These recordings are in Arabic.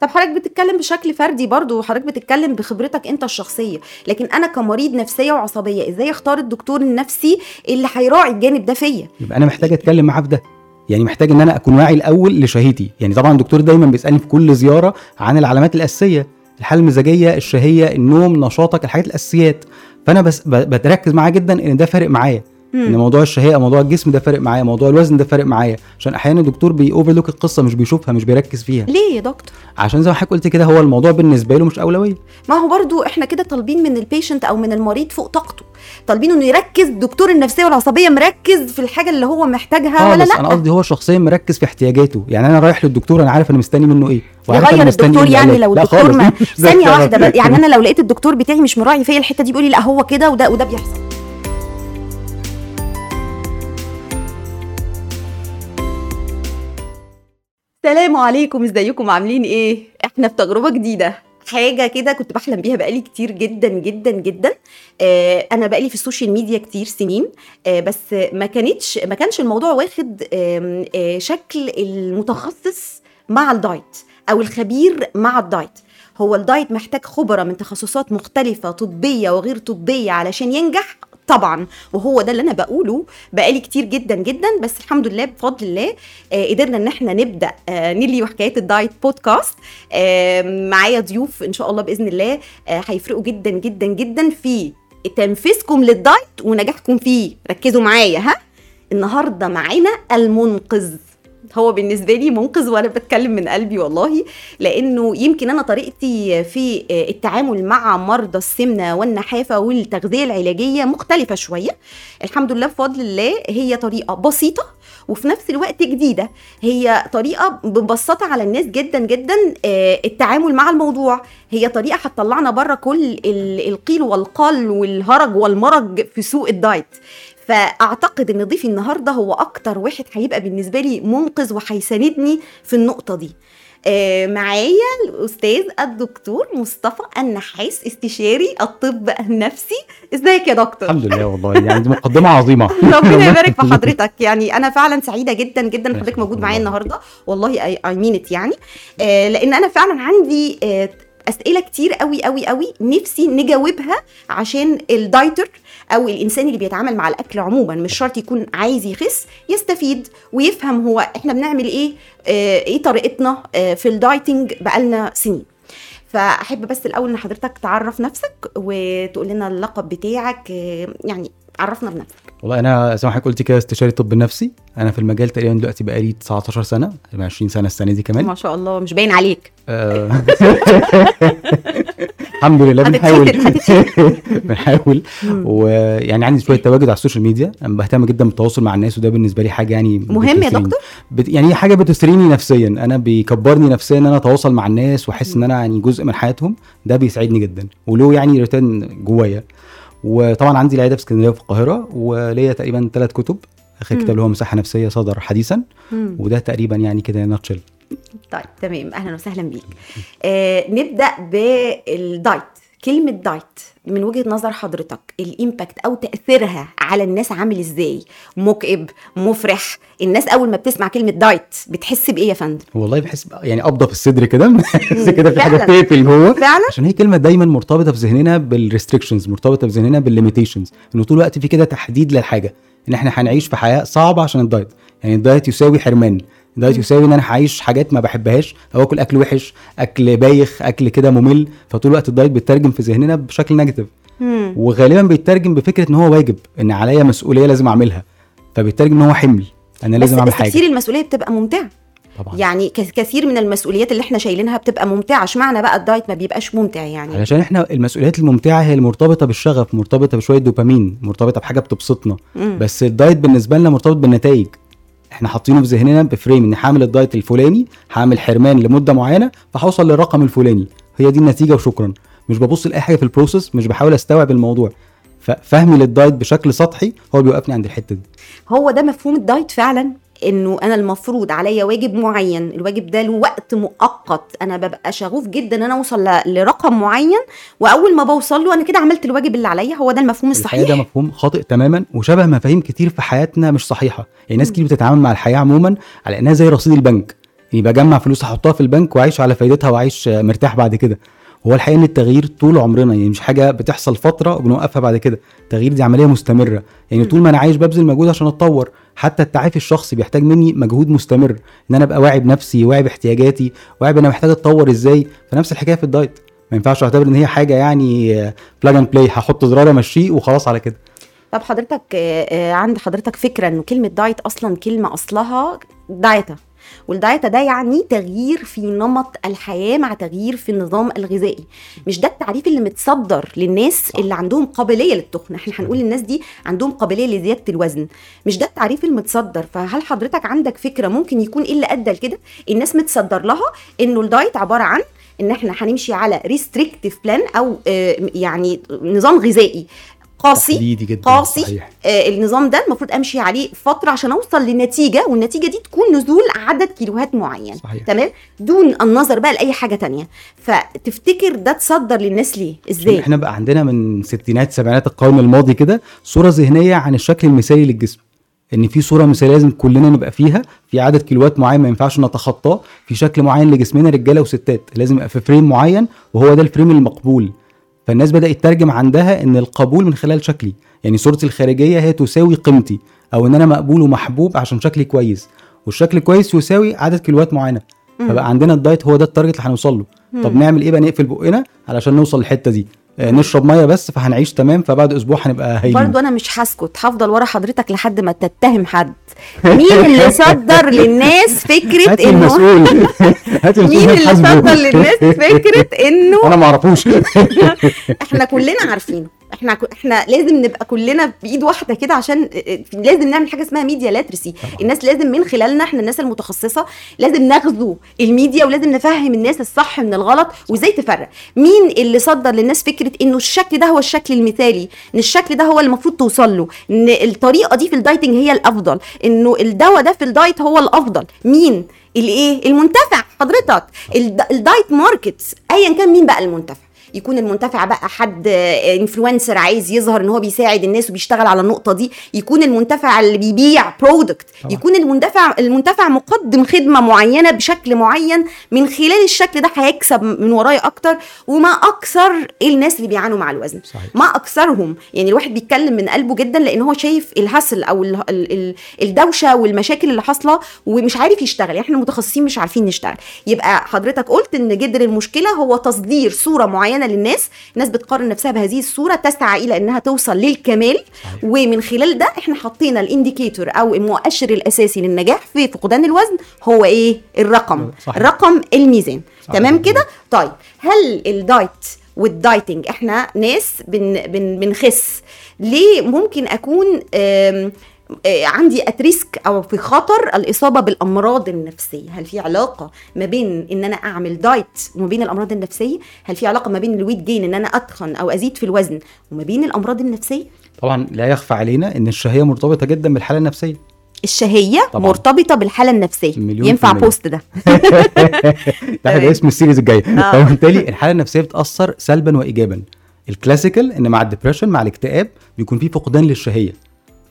طب حضرتك بتتكلم بشكل فردي برضو وحضرتك بتتكلم بخبرتك انت الشخصية لكن أنا كمريض نفسية وعصبية إزاي أختار الدكتور النفسي اللي هيراعي الجانب ده فيا؟ يبقى أنا محتاج أتكلم معاه في ده. يعني محتاج إن أنا أكون واعي الأول لشهيتي. يعني طبعا الدكتور دايما بيسألني في كل زيارة عن العلامات الأساسية الحالة المزاجية الشهية النوم نشاطك الحاجات الأساسيات. فأنا بس بتركز معاه جدا إن ده فارق معايا. إن. موضوع الشهيه موضوع الجسم ده فارق معايا موضوع الوزن ده فارق معايا. عشان أحيانا الدكتور بيوفرلوك القصة مش بيشوفها مش بيركز فيها. ليه يا دكتور؟ عشان زي ما حضرتك قلت كده هو الموضوع بالنسبة له مش أولوية. ما هو برضو إحنا كده طالبين من البيشنت أو من المريض فوق طاقته. طالبين إنه يركز دكتور النفسية والعصبية مركز في الحاجة اللي هو محتاجها ولا خالص أنا لا قصدي هو شخصيا مركز في احتياجاته. يعني أنا رايح للدكتور أنا عارف أنا مستني منه إيه يغير الدكتور إيه يعني. لو الدكتور ما ثانية. واحدة بس. يعني أنا لو لقيت الدكتور بتاعي مش مراعي فيا الحتة دي بيقول لي لأ هو كده وده وده بيحصل. السلام عليكم ازيكم؟ عاملين إيه؟ إحنا في تجربة جديدة. حاجة كده كنت بحلم بيها بقالي كتير جدا جدا جدا. آه أنا بقالي في السوشيال ميديا كتير سنين. آه بس ما كانتش ما كانش الموضوع واخد آم، آه شكل المتخصص مع الدايت أو الخبير مع الدايت. هو الدايت محتاج خبراء من تخصصات مختلفة طبية وغير طبية علشان ينجح طبعا وهو ده اللي أنا بقوله بقالي كتير جدا جدا بس الحمد لله بفضل الله آه قدرنا إن إحنا نبدأ آه نيلي وحكايات الدايت بودكاست آه معايا ضيوف إن شاء الله بإذن الله آه هيفرقوا جدا جدا جدا في تنفيذكم للدايت ونجاحكم فيه. ركزوا معايا ها؟ النهارده معانا المنقذ. هو بالنسبة لي منقذ وأنا بتكلم من قلبي والله لأنه يمكن أنا طريقتي في التعامل مع مرضى السمنة والنحافة والتغذية العلاجية مختلفة شوية. الحمد لله بفضل الله هي طريقة بسيطة وفي نفس الوقت جديدة. هي طريقة مبسطه على الناس جدا جدا آه، التعامل مع الموضوع. هي طريقة هتطلعنا بره كل ال- القيل والقال والهرج والمرج في سوق الدايت. فأعتقد إن ضيفي النهارده هو أكتر واحد هيبقى بالنسبة لي منقذ وهيساندني في النقطة دي. آه، معايا الأستاذ الدكتور مصطفى النحاس استشاري الطب النفسي. إزيك يا دكتور؟ الحمد لله والله يعني دي مقدمة عظيمة. ربنا يبارك في حضرتك. يعني أنا فعلا سعيدة جدا جدا حضرتك موجود معايا النهارده. والله اي مين يعني. آه لأن أنا فعلا عندي آه أسئلة كتير قوي قوي قوي نفسي نجاوبها عشان ال dieter أو الإنسان اللي بيتعامل مع الأكل عموما مش شرط يكون عايز يخس يستفيد ويفهم هو إحنا بنعمل إيه آه إيه طريقتنا آه في ال dieting بقالنا سنين. فأحب بس الأول إن حضرتك تعرف نفسك وتقول لنا اللقب بتاعك آه يعني عرفنا بنفسك. والله أنا زي ما حضرتك قلت كده استشاري طب نفسي. أنا في المجال تقريبا دلوقتي بقالي 19 سنة 20 سنة السنة دي كمان. ما شاء الله مش باين عليك. آه. الحمد لله بنحاول. بنحاول. ويعني عندي شوية تواجد على السوشيال ميديا. أنا بهتم جدا بالتواصل مع الناس وده بالنسبة لي حاجة يعني مهم يا. دكتور؟ بت... يعني حاجة بتثريني نفسيا. أنا بيكبرني نفسيا إن أنا أتواصل مع الناس وأحس إن أنا يعني جزء من حياتهم. ده بيسعدني جدا. وله يعني return جوايا. وطبعا عندي العيادة في اسكندرية وفي القاهرة وليا تقريبا ثلاث كتب اخر. كتاب اللي هو مساحة نفسية صدر حديثا مم. وده تقريبا يعني كده in a nutshell طيب تمام أهلا وسهلا بيك آه نبدأ بالدايت كلمة دايت من وجهة نظر حضرتك ال impact أو تأثيرها على الناس عامل إزاي؟ مكئب مفرح الناس أول ما بتسمع كلمة دايت بتحس بإيه يا فندم؟ والله بحس يعني قبضه في الصدر كده كده في حاجة. بتقفل جوه. فعلا؟ عشان هي كلمة دايما مرتبطة في ذهننا بال restrictions مرتبطة في ذهننا بال limitations إنه طول الوقت في كده تحديد للحاجة إن إحنا هنعيش في حياة صعبة عشان الدايت يعني الدايت يساوي حرمان. الدايت يساوي إن أنا هعيش حاجات ما بحبهاش أو آكل أكل وحش أكل بايخ أكل كده ممل فطول الوقت الدايت بيترجم في ذهننا بشكل negative. وغالبا بيترجم بفكرة إن هو واجب إن عليا مسؤولية لازم أعملها. فبيترجم إن هو حمل أنا لازم أعمل حاجة. كتير المسؤولية بتبقى ممتعه طبعا. يعني كثير من المسؤوليات اللي إحنا شايلينها بتبقى ممتعة. اشمعنى بقى الدايت ما بيبقاش ممتع يعني؟ علشان إحنا المسؤوليات الممتعة هي المرتبطة بالشغف مرتبطة بشوية دوبامين مرتبطة بحاجة بتبسطنا. مم. بس الدايت بالنسبة لنا مرتبط بالنتائج. إحنا حاطينه في ذهننا ب frame ان هعمل الدايت الفلاني هعمل حرمان لمدة معينة فهوصل للرقم الفلاني. هي دي النتيجة وشكرا. مش ببص لأي حاجة في ال process مش بحاول أستوعب الموضوع. ففهمي للدايت بشكل سطحي هو بيوقفني عند الحتة دي. هو ده مفهوم الدايت فعلا؟ إنه أنا المفروض عليا واجب معين الواجب ده له وقت مؤقت. أنا ببقى شغوف جدا إن أنا أوصل لرقم معين وأول ما بوصل له أنا كده عملت الواجب اللي عليا هو ده المفهوم الحقيقة ده الصحيح مفهوم خاطئ تماما وشبه مفاهيم كتير في حياتنا مش صحيحة. يعني ناس. كتير بتتعامل مع الحياة عموما على إنها زي رصيد البنك. يعني بجمع فلوس أحطها في البنك وأعيش على فايدتها وأعيش مرتاح بعد كده. هو الحقيقة إن التغيير طول عمرنا يعني مش حاجة بتحصل فترة وبنوقفها بعد كده. التغيير دي عملية مستمرة. يعني. طول ما أنا عايش ببذل مجهود عشان أتطور. حتى التعافي الشخصي بيحتاج مني مجهود مستمر. إن أنا أبقى واعي بنفسي واعي باحتياجاتي واعي أنا محتاج أتطور إزاي؟ فنفس الحكاية في الدايت. ما ينفعش أعتبر إن هي حاجة يعني plug and play هحط زرار أمشيه وخلاص على كده. طب حضرتك آه، آه، عند حضرتك فكرة انه كلمة diet أصلا كلمة أصلها دايتا والدايتا ده يعني تغيير في نمط الحياة مع تغيير في النظام الغذائي. مش ده التعريف اللي متصدر للناس اللي عندهم قابلية للتخن. إحنا هنقول للناس دي عندهم قابلية لزيادة الوزن. مش ده التعريف المتصدر. فهل حضرتك عندك فكرة ممكن يكون إيه اللي أدى لكده؟ الناس متصدر لها إنه ال diet عبارة عن إن إحنا هنمشي على restrictive plan أو آه، يعني نظام غذائي. قاسي جدا قاسي. صحيح. آه، النظام ده المفروض امشي عليه فترة عشان اوصل لنتيجة والنتيجة دي تكون نزول عدد كيلوهات معين. صحيح. تمام؟ دون النظر بقى لأي حاجة تانية. فتفتكر ده تصدر للناس ليه؟ إزاي؟ إحنا بقى عندنا من ستينات سبعينات القرن الماضي كده صورة ذهنية عن الشكل المثالي للجسم. إن في صورة مثالية لازم كلنا نبقى فيها. في عدد كيلوات معين ما ينفعش نتخطاه. في شكل معين لجسمنا رجالة وستات لازم يبقى في فريم معين وهو ده ال frame المقبول. فالناس بدأت تترجم عندها إن القبول من خلال شكلي. يعني صورتي الخارجية هي تساوي قيمتي أو إن أنا مقبول ومحبوب عشان شكلي كويس. والشكل كويس يساوي عدد كيلوات معينة. فبقى عندنا ال diet هو ده ال target اللي هنوصل له. طب. نعمل إيه بقى؟ نقفل بقنا علشان نوصل للحتة دي. نشرب مية بس فهنعيش تمام فبعد أسبوع هنبقى هايلين. برضو أنا مش هسكت هفضل ورا حضرتك لحد ما تتهم حد. مين اللي صدر للناس فكرة انه المسؤول. هات المسؤول مين اللي. صدر للناس فكرة انه أنا ما أعرفوش. إحنا كلنا عارفينه إحنا إحنا لازم نبقى كلنا بإيد واحدة كده عشان لازم نعمل حاجة اسمها media literacy الناس لازم من خلالنا إحنا الناس المتخصصة لازم نغزو الميديا ولازم نفهم الناس الصح من الغلط وازاي تفرق. مين اللي صدر للناس فكرة إنه الشكل ده هو الشكل المثالي؟ إن الشكل ده هو المفروض توصل له. إن الطريقة دي في ال dieting هي الأفضل. إنه الدواء ده في ال diet هو الأفضل. مين؟ الإيه؟ المنتفع. حضرتك. ال d- ال diet market ايا كان مين بقى المنتفع؟ يكون المنتفع بقى حد influencer عايز يظهر إن هو بيساعد الناس وبيشتغل على النقطة دي يكون المنتفع اللي بيبيع product. يكون المنتفع المنتفع مقدم خدمة معينة بشكل معين من خلال الشكل ده هيكسب من ورايا أكتر وما أكثر الناس اللي بيعانوا مع الوزن. صحيح. ما أكثرهم. يعني الواحد بيتكلم من قلبه جدا لأن هو شايف ال hassle أو ال ال ال الدوشة والمشاكل اللي حاصلة ومش عارف يشتغل. يعني إحنا متخصصين مش عارفين نشتغل. يبقى حضرتك قلت إن جذر المشكلة هو تصدير صورة معينة للناس. الناس بتقارن نفسها بهذه الصورة تسعى إلى إنها توصل للكمال. صحيح. ومن خلال ده إحنا حطينا ال indicator أو المؤشر الأساسي للنجاح في فقدان الوزن هو إيه؟ الرقم. صحيح. رقم الميزان. صحيح. تمام كده؟ طيب هل ال diet وال dieting إحنا ناس بن بن بنخس؟ ليه ممكن أكون عندي at risk أو في خطر الإصابة بالأمراض النفسية. هل في علاقة ما بين إن أنا أعمل diet وما بين الأمراض النفسية؟ هل في علاقة ما بين ال weight gain إن أنا أتخن أو أزيد في الوزن وما بين الأمراض النفسية؟ طبعا لا يخفى علينا إن الشهية مرتبطة جدا بالحالة النفسية. الشهية طبعاً. مرتبطة بالحالة النفسية. ينفع. post ده. ده هيبقى اسم ال series الجايه آه. فبالتالي الحالة النفسية بتأثر سلبا وايجابا. ال classical إن مع ال depression مع الاكتئاب بيكون في فقدان للشهية.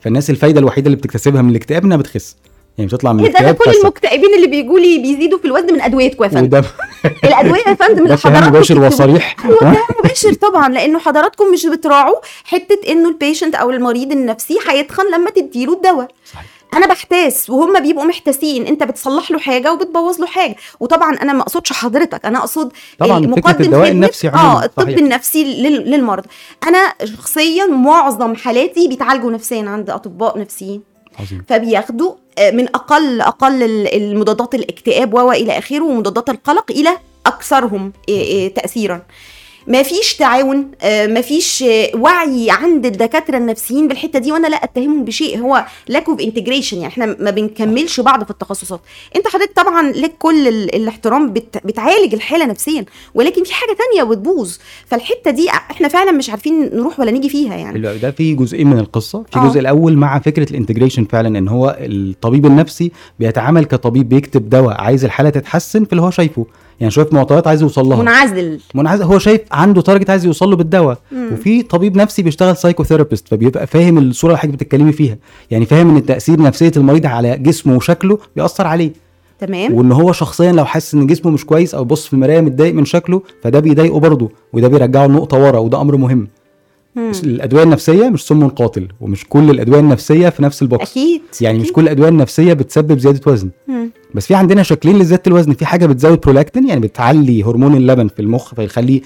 فالناس الفايدة الوحيدة اللي بتكتسبها من الاكتئاب إنها بتخس يعني بتطلع من ده أنا الاكتئاب كل خاسة. المكتئبين اللي بيجوا لي بيزيدوا في الوزن من أدويتكم يا فندم وده الأدوية يا فندم ده كلام مباشر. وصريح كلام مباشر طبعا لأنه حضراتكم مش بتراعوا حتة إنه ال patient أو المريض النفسي هيتخن لما تديله الدواء صحيح. أنا بحتاس وهم بيبقوا محتاسين. أنت بتصلح له حاجة وبتبوظ له حاجة. وطبعا أنا ما أقصدش حضرتك أنا أقصد طبعا الدواء النفسي آه الطب. النفسي لل- للمرضى أنا شخصيا معظم حالاتي بيتعالجوا نفسيا عند أطباء نفسيين. عظيم. فبياخدوا آه، من أقل أقل ال- المضادات الاكتئاب و إلى آخره ومضادات القلق إلى أكثرهم آه، آه، تاثيرا. ما فيش تعاون ما فيش وعي عند الدكاترة النفسيين بالحتة دي وأنا لا أتهمهم بشيء هو lack of integration يعني إحنا ما بنكملش بعض في التخصصات أنت حضرتك طبعا لك كل ال- الاحترام بت- بتعالج الحالة نفسيا ولكن في حاجة تانية بتبوظ فالحتة دي إحنا فعلا مش عارفين نروح ولا نيجي فيها يعني. ده في جزئين من القصة في آه. الجزء الأول مع فكرة ال integration فعلا إن هو الطبيب النفسي بيتعامل كطبيب بيكتب دواء عايز الحالة تتحسن في اللي هو شايفه يعني شايف معطيات عايز يوصل لها. منعزل. منعزل. هو شايف عنده target عايز يوصل له بالدواء. وفي طبيب نفسي بيشتغل psychotherapist فبيبقى فاهم الصورة اللي حضرتك بتتكلمي فيها. يعني فاهم إن تأثير نفسية المريض على جسمه وشكله بيأثر عليه. تمام. وإن هو شخصيا لو حاسس إن جسمه مش كويس أو بص في المراية متضايق من شكله فده بيضايقه برضه وده بيرجعه لنقطه ورا وده أمر مهم. مم. الأدوية النفسية مش سم قاتل ومش كل الأدوية النفسية في نفس البوكس أكيد يعني مش أكيد. كل الأدوية النفسية بتسبب زيادة وزن مم. بس في عندنا شكلين لزيادة الوزن في حاجة بتزود برولاكتين يعني بتعلي هرمون اللبن في المخ فيخلي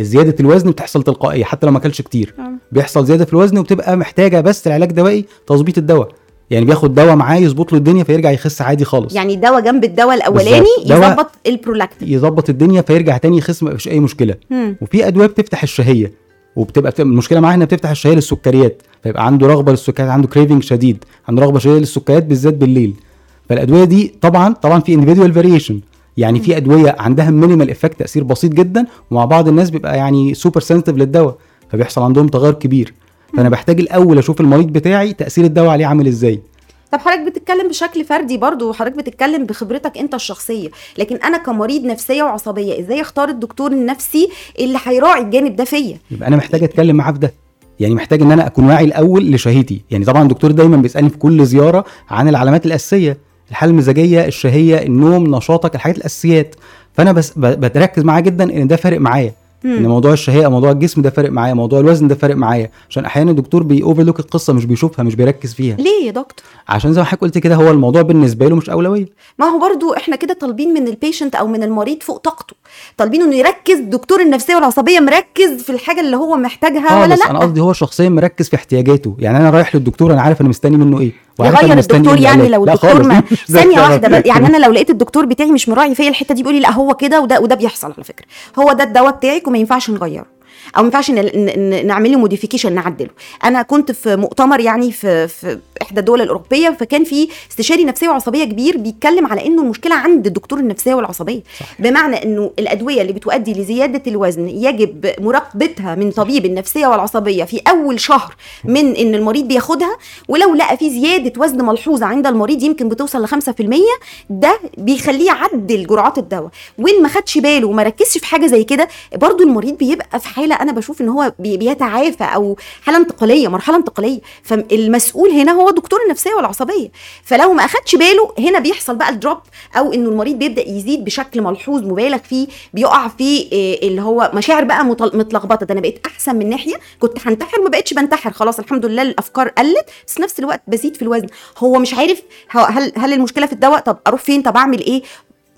زيادة الوزن بتحصل تلقائية حتى لو ما أكلش كتير آه. بيحصل زيادة في الوزن وبتبقى محتاجة بس العلاج دوائي تظبيط الدواء يعني بياخد دواء معاه يظبط له الدنيا فيرجع يخس عادي خالص يعني دواء جنب الدواء الأولاني يظبط البرولاكتين يظبط الدنيا فيرجع تاني يخس ما فيش أي مشكلة مم. وفي أدوية بتفتح الشهية وبتبقى بتبقى المشكلة معاها إنها بتفتح الشهية للسكريات فيبقى عنده رغبة للسكريات عنده craving شديد عنده رغبة شديدة للسكريات بالذات بالليل. فالأدوية دي طبعا طبعا في individual variation يعني في أدوية عندها minimal effect تأثير بسيط جدا ومع بعض الناس بيبقى يعني super sensitive للدواء فبيحصل عندهم تغير كبير. فأنا بحتاج الأول أشوف المريض بتاعي تأثير الدواء عليه عامل إزاي. طب حضرتك بتتكلم بشكل فردي برضو وحضرتك بتتكلم بخبرتك انت الشخصية لكن أنا كمريض نفسية وعصبية إزاي اختار الدكتور النفسي اللي هيراعي الجانب ده فيا؟ يبقى أنا محتاج أتكلم معاه في ده يعني محتاج إن أنا أكون واعي الأول لشهيتي. يعني طبعا الدكتور دايما بيسألني في كل زيارة عن العلامات الأساسية الحاله المزاجيه الشهية النوم نشاطك الحاجات الأساسيات. فأنا بس بتركز معاه جدا إن ده فارق معايا. إن. موضوع الشهية موضوع الجسم ده فارق معايا موضوع الوزن ده فارق معايا عشان أحيانا الدكتور بي overlook القصة مش بيشوفها مش بيركز فيها ليه يا دكتور عشان زي ما حضرتك قلت كده هو الموضوع بالنسبة له مش أولوية ما هو برضو إحنا كده طالبين من ال patient أو من المريض فوق طاقته طالبين إنه يركز دكتور النفسية والعصبية مركز في الحاجة اللي هو محتاجها ولا خالص لأ أنا قصدي هو شخصيا مركز في احتياجاته يعني أنا رايح للدكتور أنا عارف أنا مستني منه إيه يغير الدكتور منه يعني. لو الدكتور. ما ثانية. واحدة بقى يعني أنا لو لقيت الدكتور بتاعي مش مراعي فيا الحتة دي بيقول لي لا هو كده وده وده بيحصل على فكرة هو ده الدواء بتاعك وما ينفعش نغيره. أو ما ينفعش نعمل له موديفيكيشن نعدله. أنا كنت في مؤتمر يعني في في إحدى الدول الأوروبية فكان في استشاري نفسية وعصبية كبير بيتكلم على إنه المشكلة عند الدكتور النفسية والعصبية. صح. بمعنى إنه الأدوية اللي بتؤدي لزيادة الوزن يجب مراقبتها من طبيب النفسية والعصبية في أول شهر من إن المريض بياخدها ولو لقى في زيادة وزن ملحوظة عند المريض يمكن بتوصل ل 5% ده بيخليه يعدل جرعات الدواء. وإن ما خدش باله وما ركزش في حاجة زي كده برضو المريض بيبقى في حالة أنا بشوف إن هو بي- بيتعافى أو حالة انتقالية مرحلة انتقالية. فالمسؤول هنا هو دكتور النفسية والعصبية. فلو ما أخدش باله هنا بيحصل بقى ال drop أو إنه المريض بيبدأ يزيد بشكل ملحوظ مبالغ فيه بيقع في إيه اللي هو مشاعر بقى متل- متلخبطة. ده أنا بقيت أحسن من ناحية كنت هنتحر ما بقتش بنتحر. خلاص الحمد لله الأفكار قلت بس نفس الوقت بزيد في الوزن. هو مش عارف هل هل المشكلة في الدواء؟ طب أروح فين؟ طب أعمل إيه؟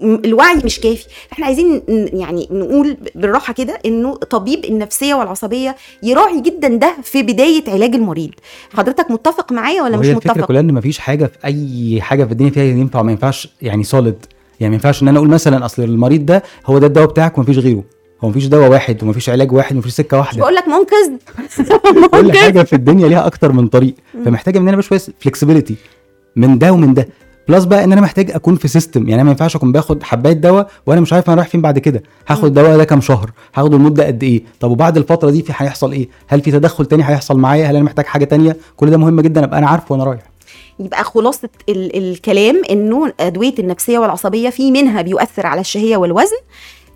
الوعي مش كافي. إحنا عايزين يعني نقول بالراحة كده إنه طبيب النفسية والعصبية يراعي جدا ده في بداية علاج المريض. حضرتك متفق معايا ولا مش وهي الفكرة متفق؟ كلها إن مفيش حاجة في أي حاجة في الدنيا فيها ينفع وما ينفعش يعني سوليد يعني ما ينفعش إن أنا أقول مثلا أصل المريض ده هو ده الدواء بتاعك ومفيش غيره. هو مفيش دواء واحد ومفيش علاج واحد ومفيش سكة واحدة. بقول لك منقذ. كل حاجة في الدنيا ليها أكتر من طريق. فمحتاجة مننا بقى شوية flexibility من ده ومن ده. plus بقى إن أنا محتاج أكون في system يعني أنا ما ينفعش أكون باخد حباية دواء وأنا مش عارف أنا رايح فين بعد كده. هاخد الدواء ده كام شهر؟ هاخده لمدة قد إيه؟ طب وبعد الفترة دي في هيحصل إيه؟ هل في تدخل تاني هيحصل معايا؟ هل أنا محتاج حاجة تانية؟ كل ده مهم جدا أبقى أنا عارفه وأنا رايح. يبقى خلاصة ال- الكلام إنه أدوية النفسية والعصبية في منها بيؤثر على الشهية والوزن.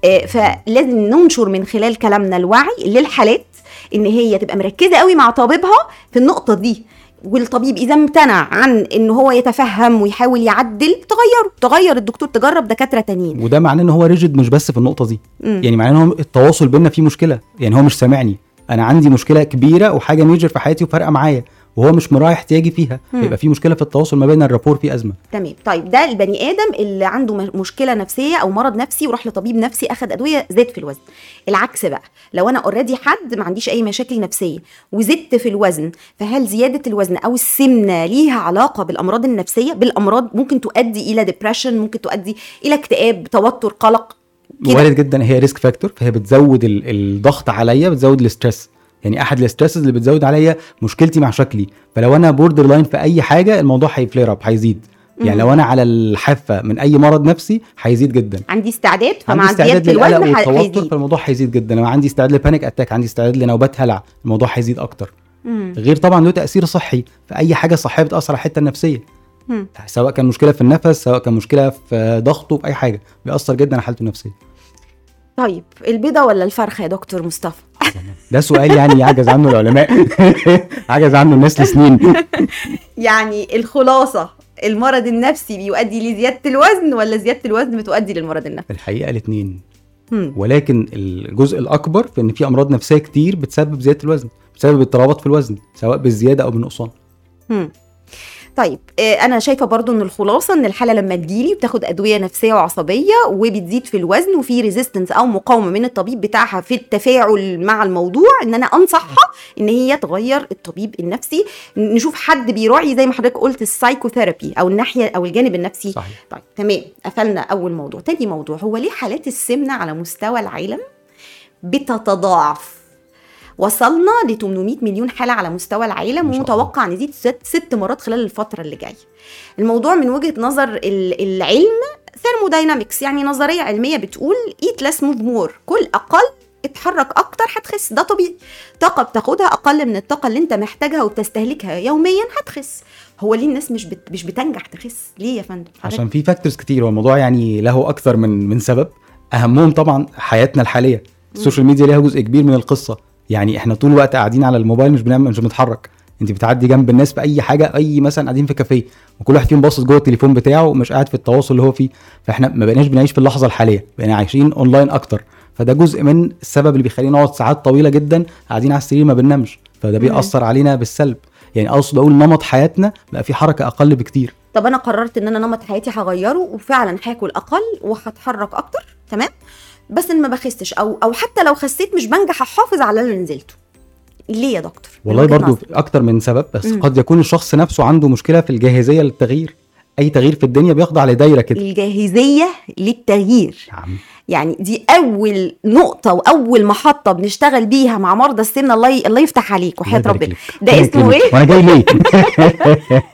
آه، فلازم ننشر من خلال كلامنا الوعي للحالات إن هي تبقى مركزة قوي مع طبيبها في النقطة دي. والطبيب إذا امتنع عن ان هو يتفهم ويحاول يعدل تغيره تغير الدكتور تجرب دكاترة تانيين. وده معناه إن هو ريجيد مش بس في النقطة دي. مم. يعني معناه إن هو التواصل بينا فيه مشكلة. يعني هو مش سامعني. أنا عندي مشكلة كبيرة وحاجة ميجر في حياتي وفارقة معايا. وهو مش مراعي احتياجي فيها. مم. يبقى في مشكلة في التواصل ما بين الرابور في أزمة. تمام. طيب ده البني آدم اللي عنده مشكلة نفسية أو مرض نفسي وراح لطبيب نفسي اخذ أدوية زاد في الوزن. العكس بقى لو أنا already حد ما عنديش أي مشاكل نفسية وزدت في الوزن فهل زيادة الوزن أو السمنة ليها علاقة بالأمراض النفسية؟ بالأمراض ممكن تؤدي إلى depression ممكن تؤدي إلى اكتئاب توتر قلق. وارد جدا هي risk factor فهي بتزود ال- الضغط عليا بتزود ال stress يعني أحد ال stressors اللي بتزود عليا مشكلتي مع شكلي. فلو أنا borderline في أي حاجة الموضوع ه flare up هيزيد. يعني مم. لو أنا على الحافة من أي مرض نفسي هيزيد جدا. عندي استعداد عندي فمع زياده للقلق الوزن هيزيد. فالموضوع هيزيد جدا. لو عندي استعداد ل panic attack عندي استعداد لنوبات هلع الموضوع هيزيد أكتر. مم. غير طبعا له تأثير صحي. في أي حاجة صحية بتأثر على الحتة النفسية. مم. سواء كان مشكلة في النفس سواء كان مشكلة في ضغطه في أي حاجة. بيأثر جدا على حالته النفسية. طيب البيضة ولا الفرخة يا دكتور مصطفى؟ ده سؤال يعني يعجز عنه العلماء. عجز عنه الناس لسنين. يعني الخلاصة المرض النفسي بيؤدي لزيادة الوزن ولا زيادة الوزن بتؤدي للمرض النفسي؟ الحقيقة الاثنين. ولكن الجزء الأكبر في إن في أمراض نفسية كتير بتسبب زيادة الوزن بسبب اضطرابات في الوزن سواء بالزيادة أو بالنقصان. طيب آه، أنا شايفة برضو إن الخلاصة إن الحالة لما تجيلي بتاخد أدوية نفسية وعصبية وبتزيد في الوزن وفي ريزيستنس أو مقاومة من الطبيب بتاعها في التفاعل مع الموضوع إن أنا أنصحها إن هي تغير الطبيب النفسي. نشوف حد بيراعي زي ما حضرتك قلت ال psychotherapy أو الناحية أو الجانب النفسي. صحيح. طيب تمام قفلنا أول موضوع. تاني موضوع هو ليه حالات السمنة على مستوى العالم بتتضاعف؟ وصلنا ل 800 مليون حالة على مستوى العالم. ومتوقع نزيد ست, ست مرات خلال الفترة اللي جاية. الموضوع من وجهة نظر ال- العلم thermodynamics يعني نظرية علمية بتقول eat less move more كل أقل اتحرك أكتر هتخس. ده طبيعي. طاقة بتاخدها أقل من الطاقة اللي أنت محتاجها وبتستهلكها يوميا هتخس. هو ليه الناس مش بت... مش بتنجح تخس؟ ليه يا فندم؟ عشان في factors كتير. هو الموضوع يعني له أكثر من من سبب. أهمهم طبعا حياتنا الحالية. ال social media ليها جزء كبير من القصة. يعني إحنا طول الوقت قاعدين على الموبايل مش بنعمل مش بنتحرك. انت بتعدي جنب الناس في أي حاجة أي مثلا قاعدين في كافيه وكل واحد فيهم باصص جوه التليفون بتاعه ومش قاعد في التواصل اللي هو فيه. فاحنا ما بقيناش بنعيش في اللحظة الحالية بقينا عايشين اونلاين أكتر. فده جزء من السبب اللي بيخلينا نقعد ساعات طويلة جدا قاعدين على السرير ما بننامش. فده بيأثر علينا بالسلب. يعني أقصد أقول نمط حياتنا بقى في حركة أقل بكتير. طب أنا قررت إن أنا نمط حياتي هغيره وفعلا هاكل أقل وهتحرك أكتر تمام؟ بس إن ما بخستش أو أو حتى لو خسيت مش بنجح احافظ على اللي نزلته. ليه يا دكتور؟ والله برضو نظرك؟ أكتر من سبب بس مم. قد يكون الشخص نفسه عنده مشكلة في الجاهزية للتغيير. أي تغيير في الدنيا بيخضع لدايرة كده. الجاهزية للتغيير. نعم. يعني دي أول نقطة وأول محطة بنشتغل بيها مع مرضى السمنة. الله ي... الله يفتح عليك وحياة ربنا. ده اسمه. إيه؟ وأنا جاي ليه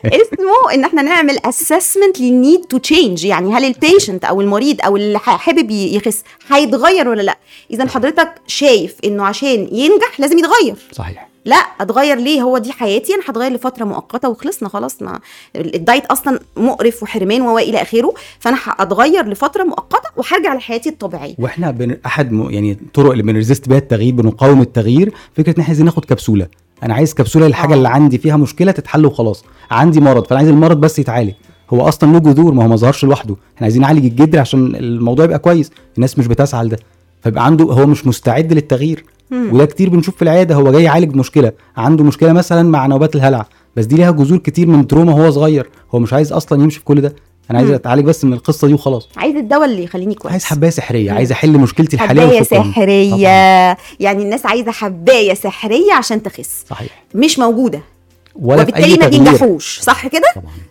اسمه إن إحنا نعمل assessment لل need to change يعني هل ال patient أو المريض أو اللي حابب يخس هيتغير ولا لأ؟ إذا حضرتك شايف إنه عشان ينجح لازم يتغير. صحيح. لا اتغير ليه؟ هو دي حياتي أنا هتغير لفترة مؤقتة وخلصنا خلاص ما الدايت أصلا مقرف وحرمان والى آخره فأنا هتغير لفترة مؤقتة وهرجع لحياتي الطبيعية. وإحنا بن... أحد م... يعني الطرق اللي بنريزست بيها التغيير بنقاوم التغيير فكرة إن إحنا عايزين ناخد كبسولة. أنا عايز كبسولة للحاجة آه. اللي عندي فيها مشكلة تتحل وخلاص. عندي مرض فأنا عايز المرض بس يتعالج. هو أصلا له جذور ما هو ما ظهرش لوحده. إحنا عايزين نعالج الجذر عشان الموضوع يبقى كويس. الناس مش بتسعى لده. فيبقى عنده هو مش مستعد للتغيير. مم. وده كتير بنشوف في العيادة هو جاي يعالج مشكلة عنده مشكلة مثلا مع نوبات الهلع بس دي ليها جذور كتير من trauma وهو صغير هو مش عايز أصلا يمشي في كل ده أنا عايز. أتعالج بس من القصة دي وخلاص عايز الدواء اللي يخليني كويس عايز حباية سحرية. عايز أحل مشكلتي الحالية حباية. سحرية طبعاً. يعني الناس عايزة حباية سحرية عشان تخس صحيح مش موجودة ولا في وبالتالي ما بينجحوش صح كده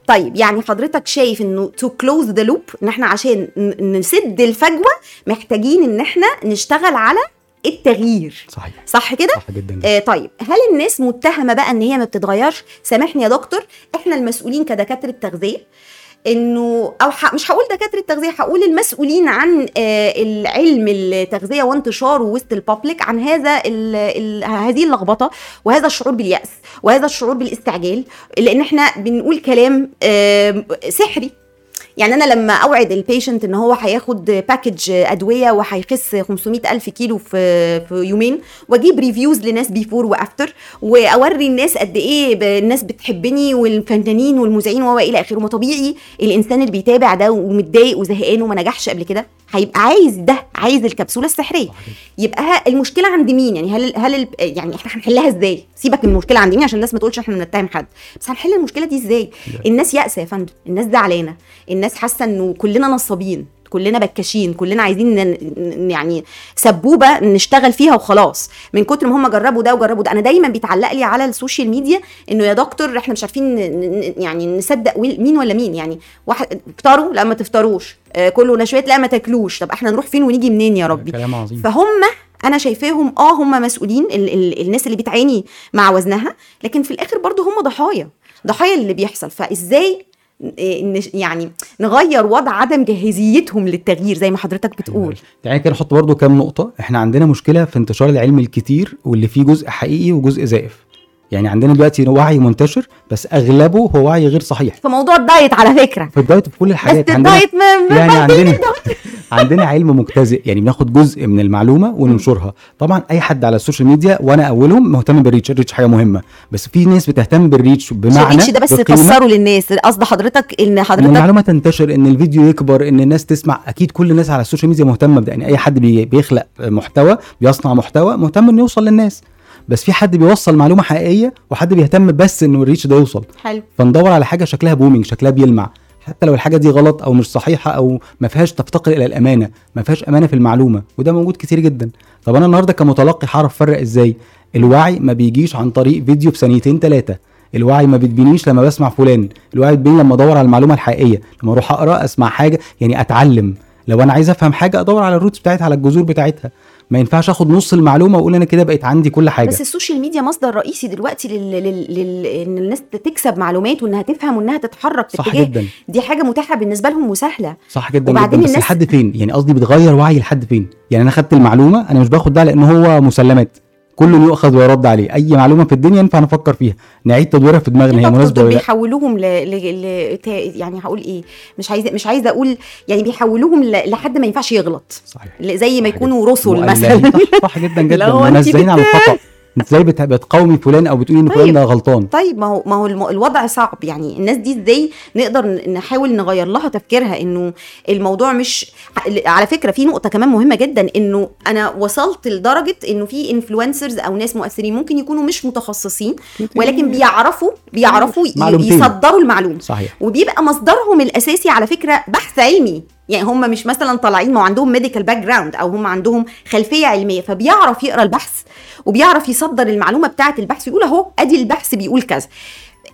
طيب يعني حضرتك شايف إنه to close the loop إن إحنا عشان نسد الفجوة محتاجين إن إحنا نشتغل على التغيير. صحيح. صح كده؟ صح جدا آه طيب هل الناس متهمة بقى إن هي ما بتتغيرش؟ سامحني يا دكتور إحنا المسؤولين كدكاترة تغذية إنه أو ح... مش هقول دكاترة تغذية هقول المسؤولين عن آه العلم التغذية وانتشاره وسط ال public عن هذا ال... ال... هذه اللخبطة وهذا الشعور باليأس وهذا الشعور بالاستعجال لأن إحنا بنقول كلام آه سحري. يعني أنا لما أوعد ال patient إن هو هياخد package أدوية وهيخس 500 ألف كيلو في في يومين وأجيب reviews لناس before و after وأوري الناس قد إيه الناس بتحبني والفنانين والمذيعين والى آخره. ما طبيعي الإنسان اللي بيتابع ده ومتضايق وزهقان وما نجحش قبل كده هيبقى عايز ده عايز الكبسولة السحرية. يبقى المشكلة عند مين؟ يعني هل هل يعني إحنا هنحلها إزاي؟ سيبك من المشكلة عند مين عشان الناس ما تقولش إحنا بنتهم حد. بس هنحل المشكلة دي إزاي؟ الناس يأسة يا فندم الناس زعلانة الناس حاسة إنه كلنا نصابين كلنا بكاشين كلنا عايزين يعني سبوبة نشتغل فيها وخلاص. من كتر ما هم جربوا ده وجربوا ده أنا دايما بيتعلق لي على ال social media إنه يا دكتور إحنا مش عارفين يعني نصدق مين ولا مين يعني واحد افطروا لا ما تفطروش آه، كله نشويات لا ما تاكلوش طب إحنا نروح فين ونيجي منين يا ربي؟ كلام عظيم. فهم أنا شايفاهم آه هم مسؤولين ال ال الناس اللي بتعاني مع وزنها لكن في الآخر برضو هم ضحايا ضحايا اللي بيحصل. فإزاي يعني نغير وضع عدم جاهزيتهم للتغيير زي ما حضرتك بتقول. يعني كده نحط برضو كام نقطة. إحنا عندنا مشكلة في انتشار العلم الكتير واللي فيه جزء حقيقي وجزء زائف. يعني عندنا دلوقتي وعي منتشر بس أغلبه هو وعي غير صحيح. في موضوع ال diet على فكرة. في ال diet في كل بس الحاجات عندنا ال diet ما يعني عندنا عندنا علم مجتزئ يعني بناخد جزء من المعلومة وننشرها. طبعا أي حد على ال social media وأنا أولهم مهتم بال reach ال reach حاجة مهمة. بس في ناس بتهتم بال reach بمعنى ال reach ده بس بقيمة. فسره للناس. قصد حضرتك إن إن حضرتك المعلومة تنتشر إن الفيديو يكبر إن الناس تسمع. أكيد كل الناس على ال social media مهتمة بده. يعني أي حد بي- بيخلق محتوى بيصنع محتوى مهتم إنه يوصل للناس. بس في حد بيوصل معلومة حقيقية وحد بيهتم بس إنه ال reach ده يوصل. حلو. فندور على حاجة شكلها booming شكلها بيلمع. حتى لو الحاجة دي غلط أو مش صحيحة أو ما فيهاش تفتقر إلى الأمانة ما فيهاش أمانة في المعلومة وده موجود كتير جدا. طب أنا النهارده كمتلقي هعرف أفرق إزاي؟ الوعي ما بيجيش عن طريق فيديو في ثانيتين ثلاثة الوعي ما بتبنيش لما بسمع فلان. الوعي بتبني لما أدور على المعلومة الحقيقية. لما أروح أقرأ أسمع حاجة يعني أتعلم. لو أنا عايز أفهم حاجة أدور على ال roots بتاعتها على الجذور بتاعتها. ما ينفعش آخد نص المعلومة وأقول أنا كده بقيت عندي كل حاجة. بس السوشيال ميديا مصدر رئيسي دلوقتي لل... لل... لل... إن الناس تكسب معلومات وإنها تفهم وإنها تتحرك في صح اتجاه جدا. دي حاجة متاحة بالنسبة لهم وسهلة. صح جدا وبعدين جدا بس الناس- لحد فين؟ يعني قصدي بتغير وعي لحد فين؟ يعني أنا خدت المعلومة أنا مش باخد ده لأن هو مسلمات. كل يؤخذ ويرد عليه. أي معلومة في الدنيا ينفع نفكر فيها. نعيد تدويرها في دماغنا هي مناسبة ولا لأ؟ بيحولوهم ل... ل... ل... يعني هقول إيه مش عايزه مش عايزة أقول يعني بيحولوهم ل... لحد ما ينفعش يغلط. صحيح. زي ما يكونوا رسل. مثلا. صح, جدا جدا. منزلين على الخطأ. إزاي بت- بتقاومي فلان أو بتقولي إن فلان طيب. ده غلطان؟ طيب ما هو ما هو الوضع صعب. يعني الناس دي إزاي نقدر نحاول نغير لها تفكيرها؟ انه الموضوع مش على فكرة في نقطة كمان مهمة جدا انه أنا وصلت لدرجة انه في influencers أو ناس مؤثرين ممكن يكونوا مش متخصصين ولكن بيعرفوا بيعرفوا معلومتين. يصدروا المعلومة. صحيح. وبيبقى مصدرهم الأساسي على فكرة بحث علمي. يعني هم مش مثلا طالعين ما عندهم medical background أو هم عندهم خلفية علمية فبيعرف يقرأ البحث وبيعرف يصدر المعلومة بتاعة البحث ويقول أهو أدي البحث بيقول كذا.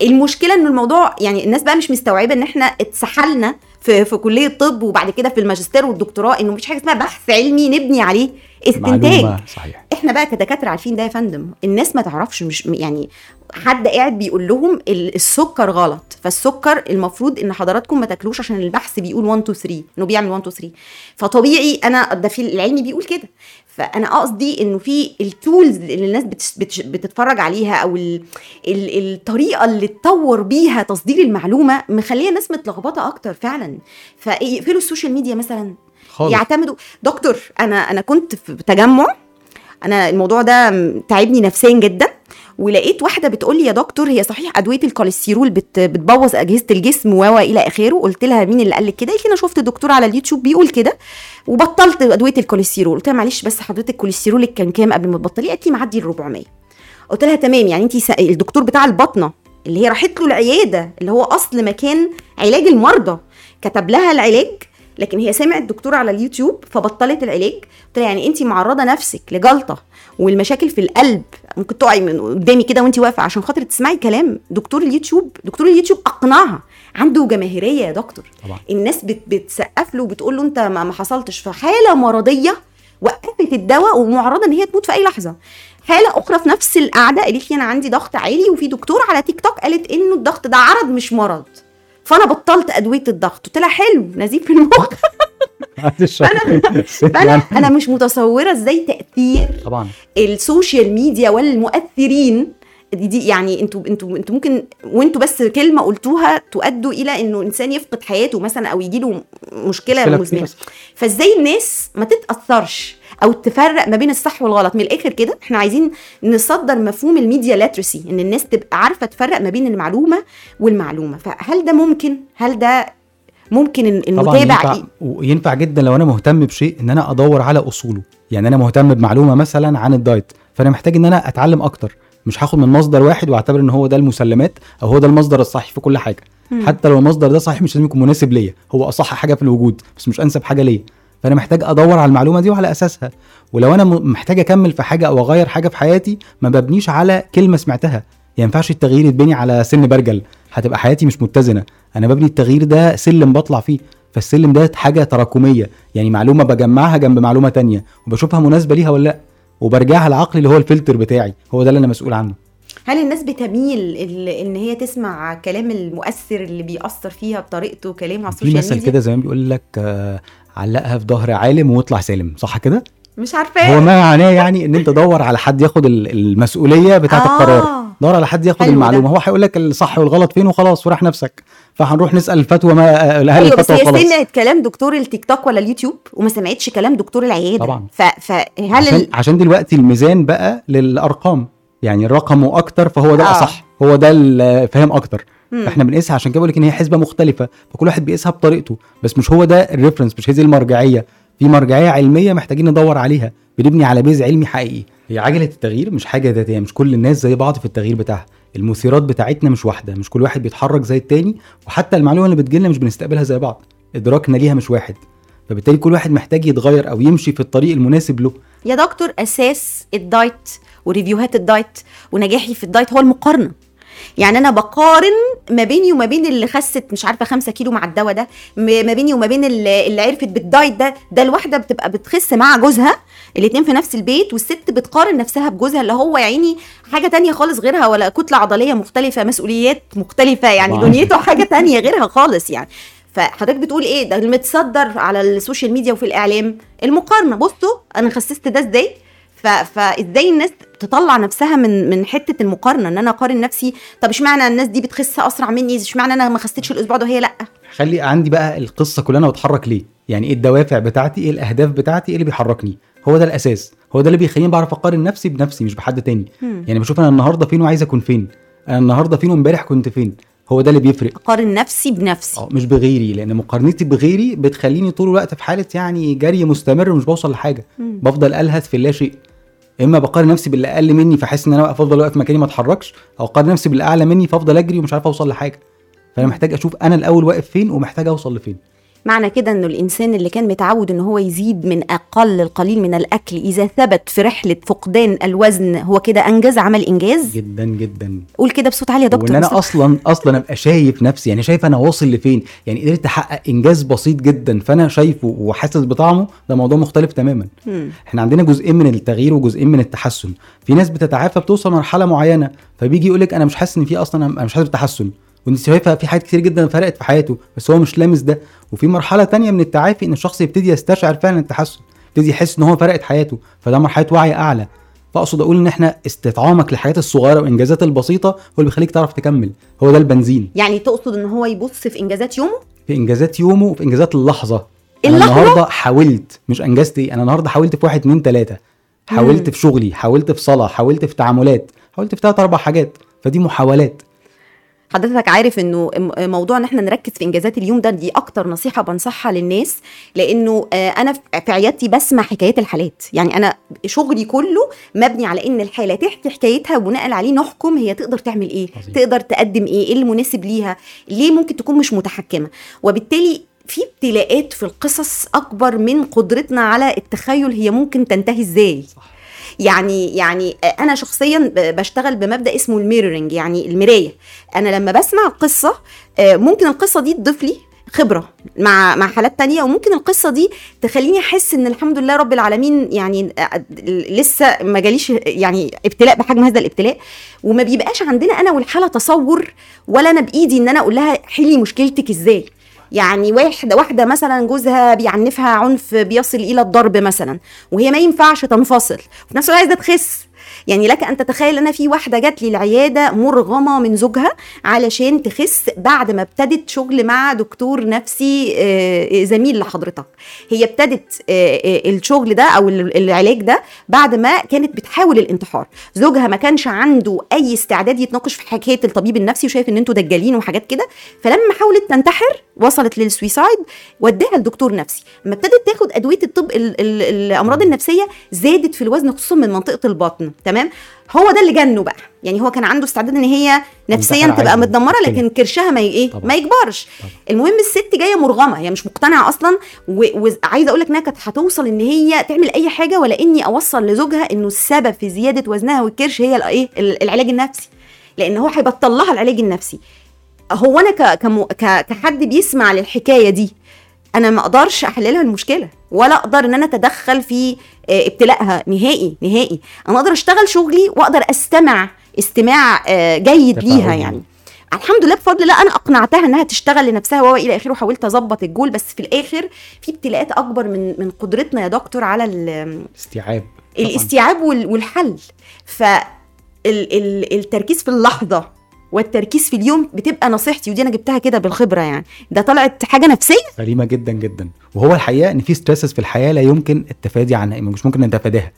المشكلة ان الموضوع يعني الناس بقى مش مستوعبة إن إحنا اتسحلنا في في كلية طب وبعد كده في الماجستير والدكتوراه إنه مفيش حاجة اسمها بحث علمي نبني عليه استنتاج. صحيح. إحنا بقى كدكاترة عارفين ده يا فندم. الناس ما تعرفش مش يعني حد قاعد بيقول لهم ال- السكر غلط. فالسكر المفروض إن حضراتكم ما تاكلوش عشان البحث بيقول 1 2 3 إنه بيعمل 1 2 3 فطبيعي أنا ده في العلمي بيقول كده. فأنا قصدي إنه في التولز اللي الناس بتش بتش بتتفرج عليها أو ال ال الطريقة اللي تطور بيها تصدير المعلومة مخلية الناس متلخبطة أكتر فعلا. فيقفلوا السوشيال ميديا مثلا. خالص. يعتمدوا دكتور أنا أنا كنت في تجمع. أنا الموضوع ده تعبني نفسيا جدا. ولقيت واحدة بتقول لي يا دكتور هي صحيح أدوية الكوليسترول بت بتبوظ أجهزة الجسم و إلى آخره؟ قلت لها مين اللي قال لك كده؟ قالت لي أنا شفت دكتور على اليوتيوب بيقول كده وبطلت أدوية الكوليسترول. قلت لها معلش بس حضرتك كوليسترولك كان كام قبل ما تبطلي قالت لي معدي ال 400 قلت لها تمام يعني انت الدكتور بتاع البطنة اللي هي راحت له العيادة اللي هو أصل مكان علاج المرضى كتب لها العلاج لكن هي سمعت دكتور على اليوتيوب فبطلت العلاج. قلت لها يعني انت معرضة نفسك لجلطة والمشاكل في القلب ممكن تقعي من قدامي كده وانت واقفة عشان خاطر تسمعي كلام. دكتور اليوتيوب دكتور اليوتيوب أقنعها. عنده جماهيرية يا دكتور. طبعا. الناس بت بتسقف له وبتقول له أنت ما حصلتش. في حاله مرضية وقفت الدواء ومعرضة إن هي تموت في أي لحظة. حالة أخرى في نفس القعدة قالت لي أنا عندي ضغط عالي وفي دكتور على تيك توك قالت إنه الضغط ده عرض مش مرض. فأنا بطلت أدوية الضغط. قلت لها حلو نزيف في المخ. معلش فانا أنا مش متصورة إزاي تأثير طبعا. السوشيال ميديا والمؤثرين. دي, دي يعني أنتوا أنتوا أنتوا ممكن وانتوا بس كلمة قلتوها تؤدوا إلى إنه إنسان يفقد حياته مثلا أو يجي له مشكلة مشكلة مزمنة. فإزاي الناس ما تتأثرش أو تفرق ما بين الصح والغلط؟ من الآخر كده إحنا عايزين نصدر مفهوم الميديا لاترسي إن الناس تبقى عارفة تفرق ما بين المعلومة والمعلومة. فهل ده ممكن؟ هل ده ممكن طبعا المتابع ينفع وينفع جدا لو أنا مهتم بشيء إن أنا أدور على أصوله. يعني أنا مهتم بمعلومة مثلا عن الدايت فأنا محتاج إن أنا أتعلم أكتر. مش هاخد من مصدر واحد وأعتبر إن هو ده المسلمات أو هو ده المصدر الصحيح في كل حاجة. مم. حتى لو المصدر ده صحيح مش لازم يكون مناسب ليا. هو أصح حاجة في الوجود بس مش أنسب حاجة ليا. فأنا محتاج أدور على المعلومة دي وعلى أساسها. ولو أنا محتاج أكمل في حاجة أو أغير حاجة في حياتي ما ببنيش على كلمة سمعتها. يعني ما ينفعش التغيير يتبني على سن برجل. هتبقى حياتي مش متزنة. أنا ببني التغيير ده سلم بطلع فيه. فالسلم ده حاجة تراكمية. يعني معلومة بجمعها جنب معلومة تانية. وبشوفها مناسبة ليها ولا لأ. وبرجعها لعقلي اللي هو الفلتر بتاعي. هو ده اللي أنا مسؤول عنه. هل الناس بتميل إن هي تسمع كلام المؤثر اللي بيأثر فيها بطريقته كلامه على في السوشيال مثل ميديا؟ كده زمان بيقول لك آه، علقها في ظهر عالم واطلع سالم. صح كده؟ مش عارفه هو ما معناه يعني إن أنت دور على حد ياخد ال- المسؤولية بتاعة آه. القرار. دور على حد ياخد ده. المعلومة. هو هيقول لك الصح والغلط فين وخلاص وراح نفسك. فهنروح نسأل الفتوى ما أهل أيوه بس الفتوى هي وخلاص. سمعت كلام دكتور التيك توك ولا اليوتيوب؟ وما سمعتش كلام دكتور العيادة. طبعاً. ف... فهل عشان, ال... عشان دلوقتي الميزان بقى للأرقام. يعني الرقم أكتر فهو ده آه. الأصح. هو ده الفهم أكتر. مم. فاحنا بنقيسها عشان كده بقول لك إن هي حسبة مختلفة فكل واحد بيقيسها بطريقته. بس مش هو ده ال reference مش هي دي المرجعية. في مرجعية علمية محتاجين ندور عليها. بنبني على base علمي حقيقي. هي عجلة التغيير مش حاجة ذاتية مش كل الناس زي بعض في التغيير بتاعها. المثيرات بتاعتنا مش واحدة مش كل واحد بيتحرك زي التاني وحتى المعلومة اللي بتجيلنا مش بنستقبلها زي بعض. إدراكنا ليها مش واحد. فبالتالي كل واحد محتاج يتغير أو يمشي في الطريق المناسب له. يا دكتور أساس الدايت و reviews ات الدايت ونجاحي في الدايت هو المقارنة. يعني أنا بقارن ما بيني وما بين اللي خست مش عارفة 5 كيلو مع الدواء ده ما بيني وما بين اللي, اللي عرفت بالدايت ده ده الواحدة بتبقى بتخس مع جوزها الاتنين في نفس البيت والست بتقارن نفسها بجوزها اللي هو يا عيني حاجة تانية خالص غيرها ولا كتلة عضلية مختلفة مسؤوليات مختلفة يعني. دنيته حاجة تانية غيرها خالص يعني. فحضرتك بتقول إيه؟ ده المتصدر على السوشيال ميديا وفي الإعلام. المقارنة. بصوا أنا خسست ده إزاي؟ ف... فازاي الناس تطلع نفسها من من حتة المقارنة إن أنا أقارن نفسي طب اشمعنى الناس دي بتخس أسرع مني؟ اشمعنى أنا ما خستش الأسبوع ده وهي لأ؟ خلي عندي بقى القصة كلها أنا بتحرك ليه؟ يعني إيه الدوافع بتاعتي؟ إيه الأهداف بتاعتي؟ إيه اللي بيحركني؟ هو ده الأساس. هو ده اللي بيخليني بعرف أقارن نفسي بنفسي مش بحد تاني. مم. يعني بشوف أنا النهارده فين وعايز أكون فين. أنا النهارده فين وامبارح كنت فين. هو ده اللي بيفرق. أقارن نفسي بنفسي. آه مش بغيري لأن مقارنتي بغيري بتخليني طول الوقت في حالة يعني جري مستمر ومش بوصل لحاجة. مم. بفضل ألهث في اللا شيء إما بقارن نفسي باللي أقل مني فأحس إن أنا أفضل واقف مكاني ما أتحركش أو أقارن نفسي باللي أعلى مني فأفضل أجري ومش عارف أوصل لحاجة. فأنا محتاج أشوف أنا الأول واقف فين ومحتاج أوصل لفين. معنى كده إنه الإنسان اللي كان متعود إن هو يزيد من أقل القليل من الأكل إذا ثبت في رحلة فقدان الوزن هو كده أنجز عمل إنجاز؟ جدا جدا. قول كده بصوت عالي يا دكتور. وإن أنا أصلا أصلا أبقى شايف نفسي يعني شايف أنا واصل لفين يعني قدرت أحقق إنجاز بسيط جدا فأنا شايفه وحاسس بطعمه ده موضوع مختلف تماما. مم. إحنا عندنا جزئين من التغيير وجزئين من التحسن. في ناس بتتعافى بتوصل مرحله معينة فبيجي يقول لك أنا مش حاسس إن في أصلا أنا مش حاسس بتحسن. وانت شايفها في حاجات كتير جدا فرقت في حياته بس هو مش لامس ده. وفي مرحلة تانية من التعافي إن الشخص يبتدي يستشعر فعلا التحسن يبتدي يحس إن هو فرقت حياته فده مرحلة وعي أعلى. فأقصد أقول إن إحنا استطعامك للحاجات الصغيرة والإنجازات البسيطة هو اللي بيخليك تعرف تكمل هو ده البنزين. يعني تقصد إن هو يبص في إنجازات يومه؟ في إنجازات يومه وفي إنجازات اللحظة. أنا اللحظة؟ النهارده حاولت مش انجزت إيه أنا النهارده حاولت في واحد اتنين تلاتة. حاولت مم. في شغلي حاولت في صلاة حاولت في تعاملات حاولت في تلات أربع حاجات. فدي محاولات. حضرتك عارف إنه موضوع إن إحنا نركز في إنجازات اليوم ده دي أكتر نصيحة بنصحها للناس لإنه آه، أنا في عيادتي بسمع حكايات الحالات يعني أنا شغلي كله مبني على إن الحاله تحكي حكايتها وبناء عليه نحكم هي تقدر تعمل إيه عظيم. تقدر تقدم إيه إيه اللي مناسب ليها ليه ممكن تكون مش متحكمة وبالتالي في ابتلاءات في القصص أكبر من قدرتنا على التخيل هي ممكن تنتهي إزاي صح. يعني يعني أنا شخصيا بشتغل بمبدأ اسمه الميرورنج يعني المراية. أنا لما بسمع قصة آه، ممكن القصة دي تضيف لي خبرة مع مع حالات تانية وممكن القصة دي تخليني أحس إن الحمد لله رب العالمين يعني آه، لسه ما جاليش يعني ابتلاء بحجم هذا الابتلاء. وما بيبقاش عندنا أنا والحالة تصور ولا أنا بإيدي إن أنا أقول لها حلي مشكلتك إزاي. يعني واحدة واحدة مثلا جوزها بيعنفها عنف بيصل إلى الضرب مثلا وهي ما ينفعش تنفصل وفي نفس الوقت عايزة تخس. يعني لك أن تتخيل أن في واحدة جات لي العياده مرغمة من زوجها علشان تخس بعد ما ابتدت شغل مع دكتور نفسي آه، زميل لحضرتك. هي ابتدت آه، آه، الشغل ده أو ال- العلاج ده بعد ما كانت بتحاول الانتحار. زوجها ما كانش عنده أي استعداد يتناقش في حكاية الطبيب النفسي وشايف إن أنتوا دجالين وحاجات كده. فلما حاولت تنتحر وصلت للسويسايد وداها لدكتور نفسي. لما ابتدت تاخد أدوية الطب ال ال الأمراض النفسية زادت في الوزن خصوصا من منطقة البطن. تمام؟ هو ده اللي جنه بقى يعني هو كان عنده استعداد إن هي نفسيا تبقى متدمرة. لكن كرشها ما إيه. ما يكبرش طبعا. المهم الست جاية مرغمة هي مش مقتنعة أصلا وعايزة أقول لك إنها كانت هتوصل إن هي تعمل أي حاجة ولا إني أوصل لزوجها إنه السبب في زيادة وزنها والكرش هي الايه العلاج النفسي لأن هو هيبطل لها العلاج النفسي هو أنا. كحد بيسمع للحكاية دي أنا ما أقدرش احللها المشكلة ولا أقدر إن أنا أتدخل في آه، ابتلائها نهائي نهائي أنا أقدر أشتغل شغلي وأقدر أستمع استماع آه، جيد ليها. يعني الحمد لله بفضل الله أنا أقنعتها إنها تشتغل لنفسها والى آخره وحاولت أظبط الجول بس في الآخر في ابتلاءات أكبر من من قدرتنا يا دكتور على. الاستيعاب وال- والحل ف ال ال التركيز في اللحظة والتركيز في اليوم بتبقى نصيحتي ودي أنا جبتها كده بالخبرة يعني. ده طلعت حاجة نفسية؟ سليمه جدا جدا. وهو الحقيقة إن في stresses في الحياة لا يمكن التفادي عنها مش ممكن نتفاداها.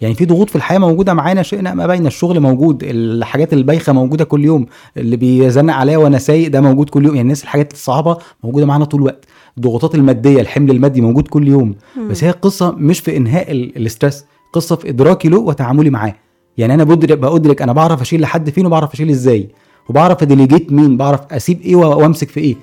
يعني في ضغوط في الحياة موجودة معانا شئنا ما بين الشغل موجود الحاجات البايخة موجودة كل يوم اللي بيزنق عليا وأنا سايق ده موجود كل يوم. يعني الناس الحاجات الصعبة موجودة معانا طول الوقت. الضغوطات المادية الحمل المادي موجود كل يوم. بس هي القصة مش في إنهاء ال- ال stress قصة في إدراكي له وتعاملي معاه. يعني أنا بدرك بأدرك أنا بعرف أشيل لحد فين وبعرف أشيل إزاي. وبعرف اديليجيت مين بعرف أسيب إيه وأمسك في إيه.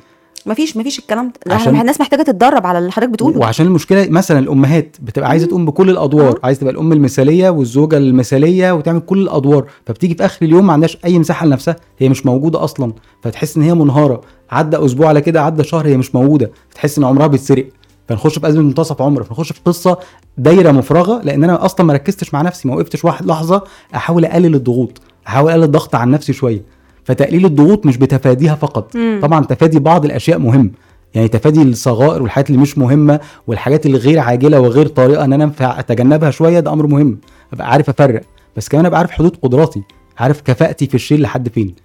مفيش مفيش الكلام ده. عشان- الناس محتاجة تتدرب على اللي حضرتك بتقوله. وعشان المشكلة مثلا الأمهات بتبقى عايزة تقوم بكل الأدوار آه. عايزة تبقى الأم المثالية والزوجة المثالية وتعمل كل الأدوار فبتيجي في آخر اليوم ما عندهاش أي مساحة لنفسها هي مش موجودة أصلا فتحس إن هي منهارة. عدى أسبوع على كده عدى شهر هي مش موجودة فتحس إن عمرها بيتسرق. فنخش في أزمة منتصف عمر فنخش في قصة دايرة مفرغة لأن أنا أصلا ما ركزتش مع نفسي ما وقفتش واحد لحظة أحاول أقلل الضغوط أحاول أقلل الضغط عن نفسي شوية. فتقليل الضغوط مش بتفاديها فقط. مم. طبعا تفادي بعض الأشياء مهم. يعني تفادي الصغائر والحاجات اللي مش مهمة والحاجات اللي غير عاجلة وغير طريقه إن أنا ينفع أتجنبها شوية ده أمر مهم. أبقى عارف أفرق. بس كمان أبقى عارف حدود قدراتي. عارف كفاءتي في الشيء لحد فين.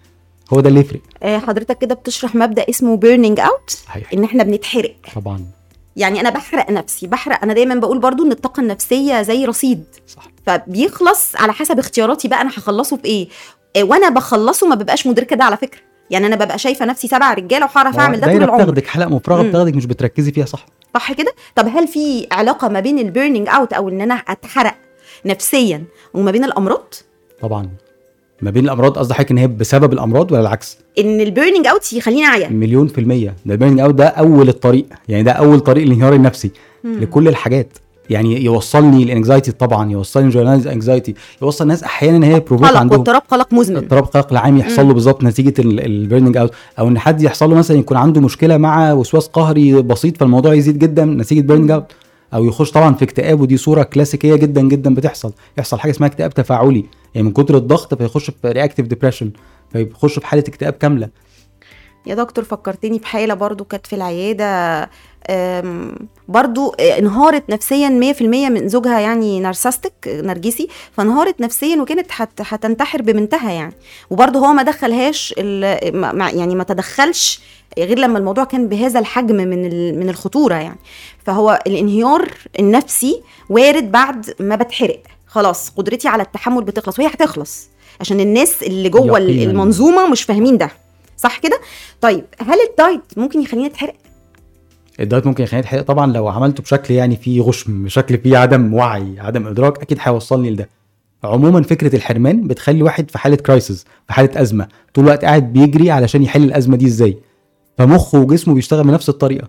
هو ده اللي يفرق. آه، حضرتك كده بتشرح مبدأ اسمه burning out إن إحنا بنتحرق. طبعا. يعني أنا بحرق نفسي. بحرق. أنا دايما بقول برضو إن الطاقة النفسية زي رصيد. صح. فبيخلص على حسب اختياراتي بقى أنا هخلصه بايه آه، وأنا بخلصه ما ببقاش مدركه ده على فكرة. يعني أنا ببقى شايفة نفسي سبع رجالة وهعرف اعمل ده طول العمر. بتاخدك حلقة مفرغة. بتاخدك مش بتركزي فيها صح؟ صح كده؟ طب هل في علاقة ما بين ال burning out أو إن أنا أتحرق نفسيا وما بين الأمراض؟ طبعا. ما بين الأمراض قصدي حضرتك إن هي بسبب الأمراض ولا العكس؟ إن ال burning out يخليني أعيا. مليون في المية. ده ال burning out ده أول الطريق يعني ده أول طريق الانهيار النفسي مم. لكل الحاجات. يعني يوصلني ال anxiety طبعا يوصلني generalized anxiety يوصل الناس أحيانا إن هي provoke قلق عندهم. واضطراب قلق مزمن. اضطراب قلق العام يحصل. له بالظبط نتيجة ال burning out أو إن حد يحصل له مثلا يكون عنده مشكلة مع وسواس قهري بسيط فالموضوع يزيد جدا نتيجة burning out أو يخش طبعا في اكتئاب ودي صورة كلاسيكية جدا جدا بتحصل. يحصل حاجة اسمها اكتئاب تفاعلي. يعني من كتر الضغط فيخش في reactive depression فيخش في حالة اكتئاب كاملة. يا دكتور فكرتني بحالة برضو كانت في العيادة أم، برضو آه، انهارت نفسيا 100% من زوجها يعني نارسستك نرجسي فانهارت نفسيا وكانت هت- هتنتحر ببنتها يعني. وبرضو هو ما دخلهاش يعني ما تدخلش غير لما الموضوع كان بهذا الحجم من من الخطورة يعني. فهو الانهيار النفسي وارد بعد ما بتحرق. خلاص قدرتي على التحمل بتخلص وهي هتخلص. عشان الناس اللي جوه ال- يقيناً. المنظومة مش فاهمين ده. صح كده؟ طيب هل الدايت ممكن يخليني أتحرق؟ الدايت ممكن يخليني أتحرق؟ طبعا لو عملته بشكل يعني فيه غشم بشكل فيه عدم وعي عدم إدراك أكيد هيوصلني لده. عموما فكرة الحرمان بتخلي واحد في حالة crisis في حالة أزمة طول الوقت قاعد بيجري علشان يحل الأزمة دي إزاي؟ فمخه وجسمه بيشتغل بنفس الطريقة.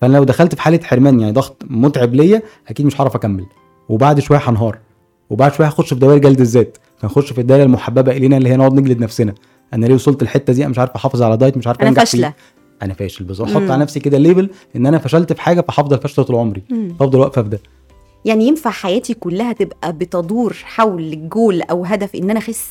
فأنا لو دخلت في حالة حرمان يعني ضغط متعب ليا أكيد مش هعرف أكمل. وبعد شوية هنهار. وبعد شوية هخش في دوائر جلد الذات. فنخش في الدائرة المحببة إلينا اللي هي نقعد نجلد نفسنا. أنا ليه وصلت الحته دي؟ أنا مش عارف احافظ على دايت مش عارف أنا فاشلة. فيه. أنا فاشل بالظبط. أحط على نفسي كده label إن أنا فشلت في حاجة فهفضل فاشله طول عمري. فافضل واقفة في ده. يعني ينفع حياتي كلها تبقى بتدور حول جول أو هدف إن أنا أخس؟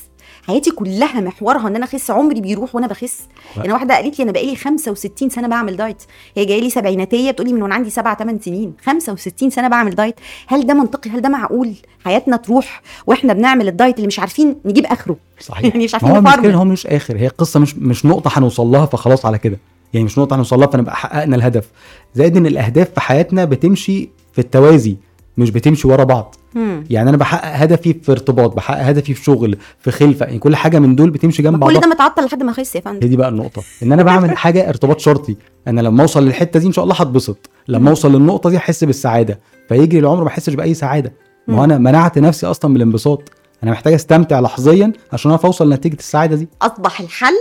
حياتي كلها محورها إن أنا أخس عمري بيروح وأنا بخس. أنا واحدة قالت لي أنا بقالي 65 سنة بعمل دايت. هي جاية لي سبعيناتية بتقولي من وأنا عندي 7 8 سنين. 65 سنة بعمل دايت. هل ده منطقي؟ هل ده معقول؟ حياتنا تروح وإحنا بنعمل الدايت اللي مش عارفين نجيب آخره. صحيح. يعني مش عارفين هو نفرمل. هو مش آخر. هي قصه مش مش نقطة هنوصل لها فخلاص على كده. يعني مش نقطة هنوصل لها فنبقى حققنا الهدف. زائد إن الأهداف في حياتنا بتمشي في التوازي. مش بتمشي ورا بعض. مم. يعني أنا بحقق هدفي في ارتباط بحقق هدفي في شغل في خلفة يعني كل حاجة من دول بتمشي جنب كل بعضها. ده متعطل لحد ما أخس يا فندم. هي دي بقى النقطة إن أنا بعمل حاجة ارتباط شرطي. أنا لما أوصل للحتة دي إن شاء الله هتبسط. لما أوصل للنقطة دي احس بالسعادة. فيجري العمر ما أحسش بأي سعادة. ما أنا منعت نفسي أصلا من الانبساط أنا محتاج أستمتع لحظيا عشان أعرف أوصل لنتيجة السعادة دي. أصبح الحل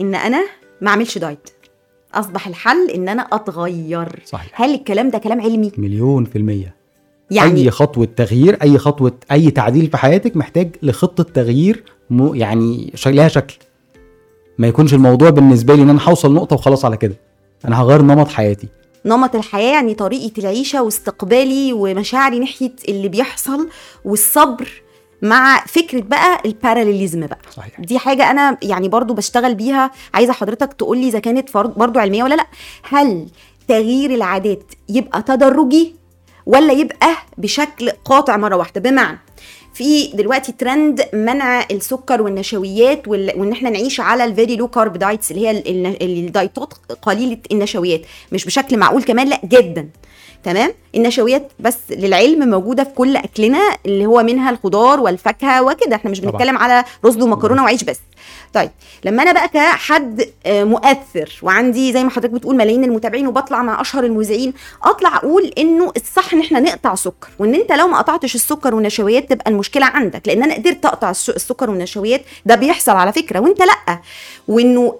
إن أنا ما أعملش دايت. أصبح الحل إن أنا أتغير. صحيح. هل الكلام ده كلام علمي؟ مليون في المية. يعني أي خطوة تغيير أي خطوة أي تعديل في حياتك محتاج لخطة تغيير م... يعني لها شكل. ما يكونش الموضوع بالنسبة لي إن أنا هوصل نقطة وخلاص على كده. أنا هغير نمط حياتي. نمط الحياة يعني طريقة العيشة واستقبالي ومشاعري ناحية اللي بيحصل والصبر مع فكرة بقى ال paralysm بقى. صحيح. دي حاجة أنا يعني برضو بشتغل بيها. عايزة حضرتك تقولي إذا كانت فرض- برضو علمية ولا لأ. هل تغيير العادات يبقى تدرجي ولا يبقى بشكل قاطع مرة واحدة. بمعنى في دلوقتي ترند منع السكر والنشويات وال- وإن إحنا نعيش على ال very low carb diets اللي هي ال- ال- الدايتات قليلة النشويات. مش بشكل معقول كمان لا جدا. تمام؟ النشويات بس للعلم موجودة في كل أكلنا اللي هو منها الخضار والفاكهة وكده. إحنا مش. بنتكلم على رز ومكرونة وعيش بس. طيب لما أنا بقى كحد آه، مؤثر وعندي زي ما حضرتك بتقول ملايين المتابعين وبطلع مع أشهر المذيعين أطلع أقول إنه الصح إن إحنا نقطع سكر. وإن أنت لو ما قطعتش السكر والنشويات تبقى المشكلة عندك لأن أنا قدرت أقطع الس- السكر والنشويات. ده بيحصل على فكرة. وأنت لأ. وإنه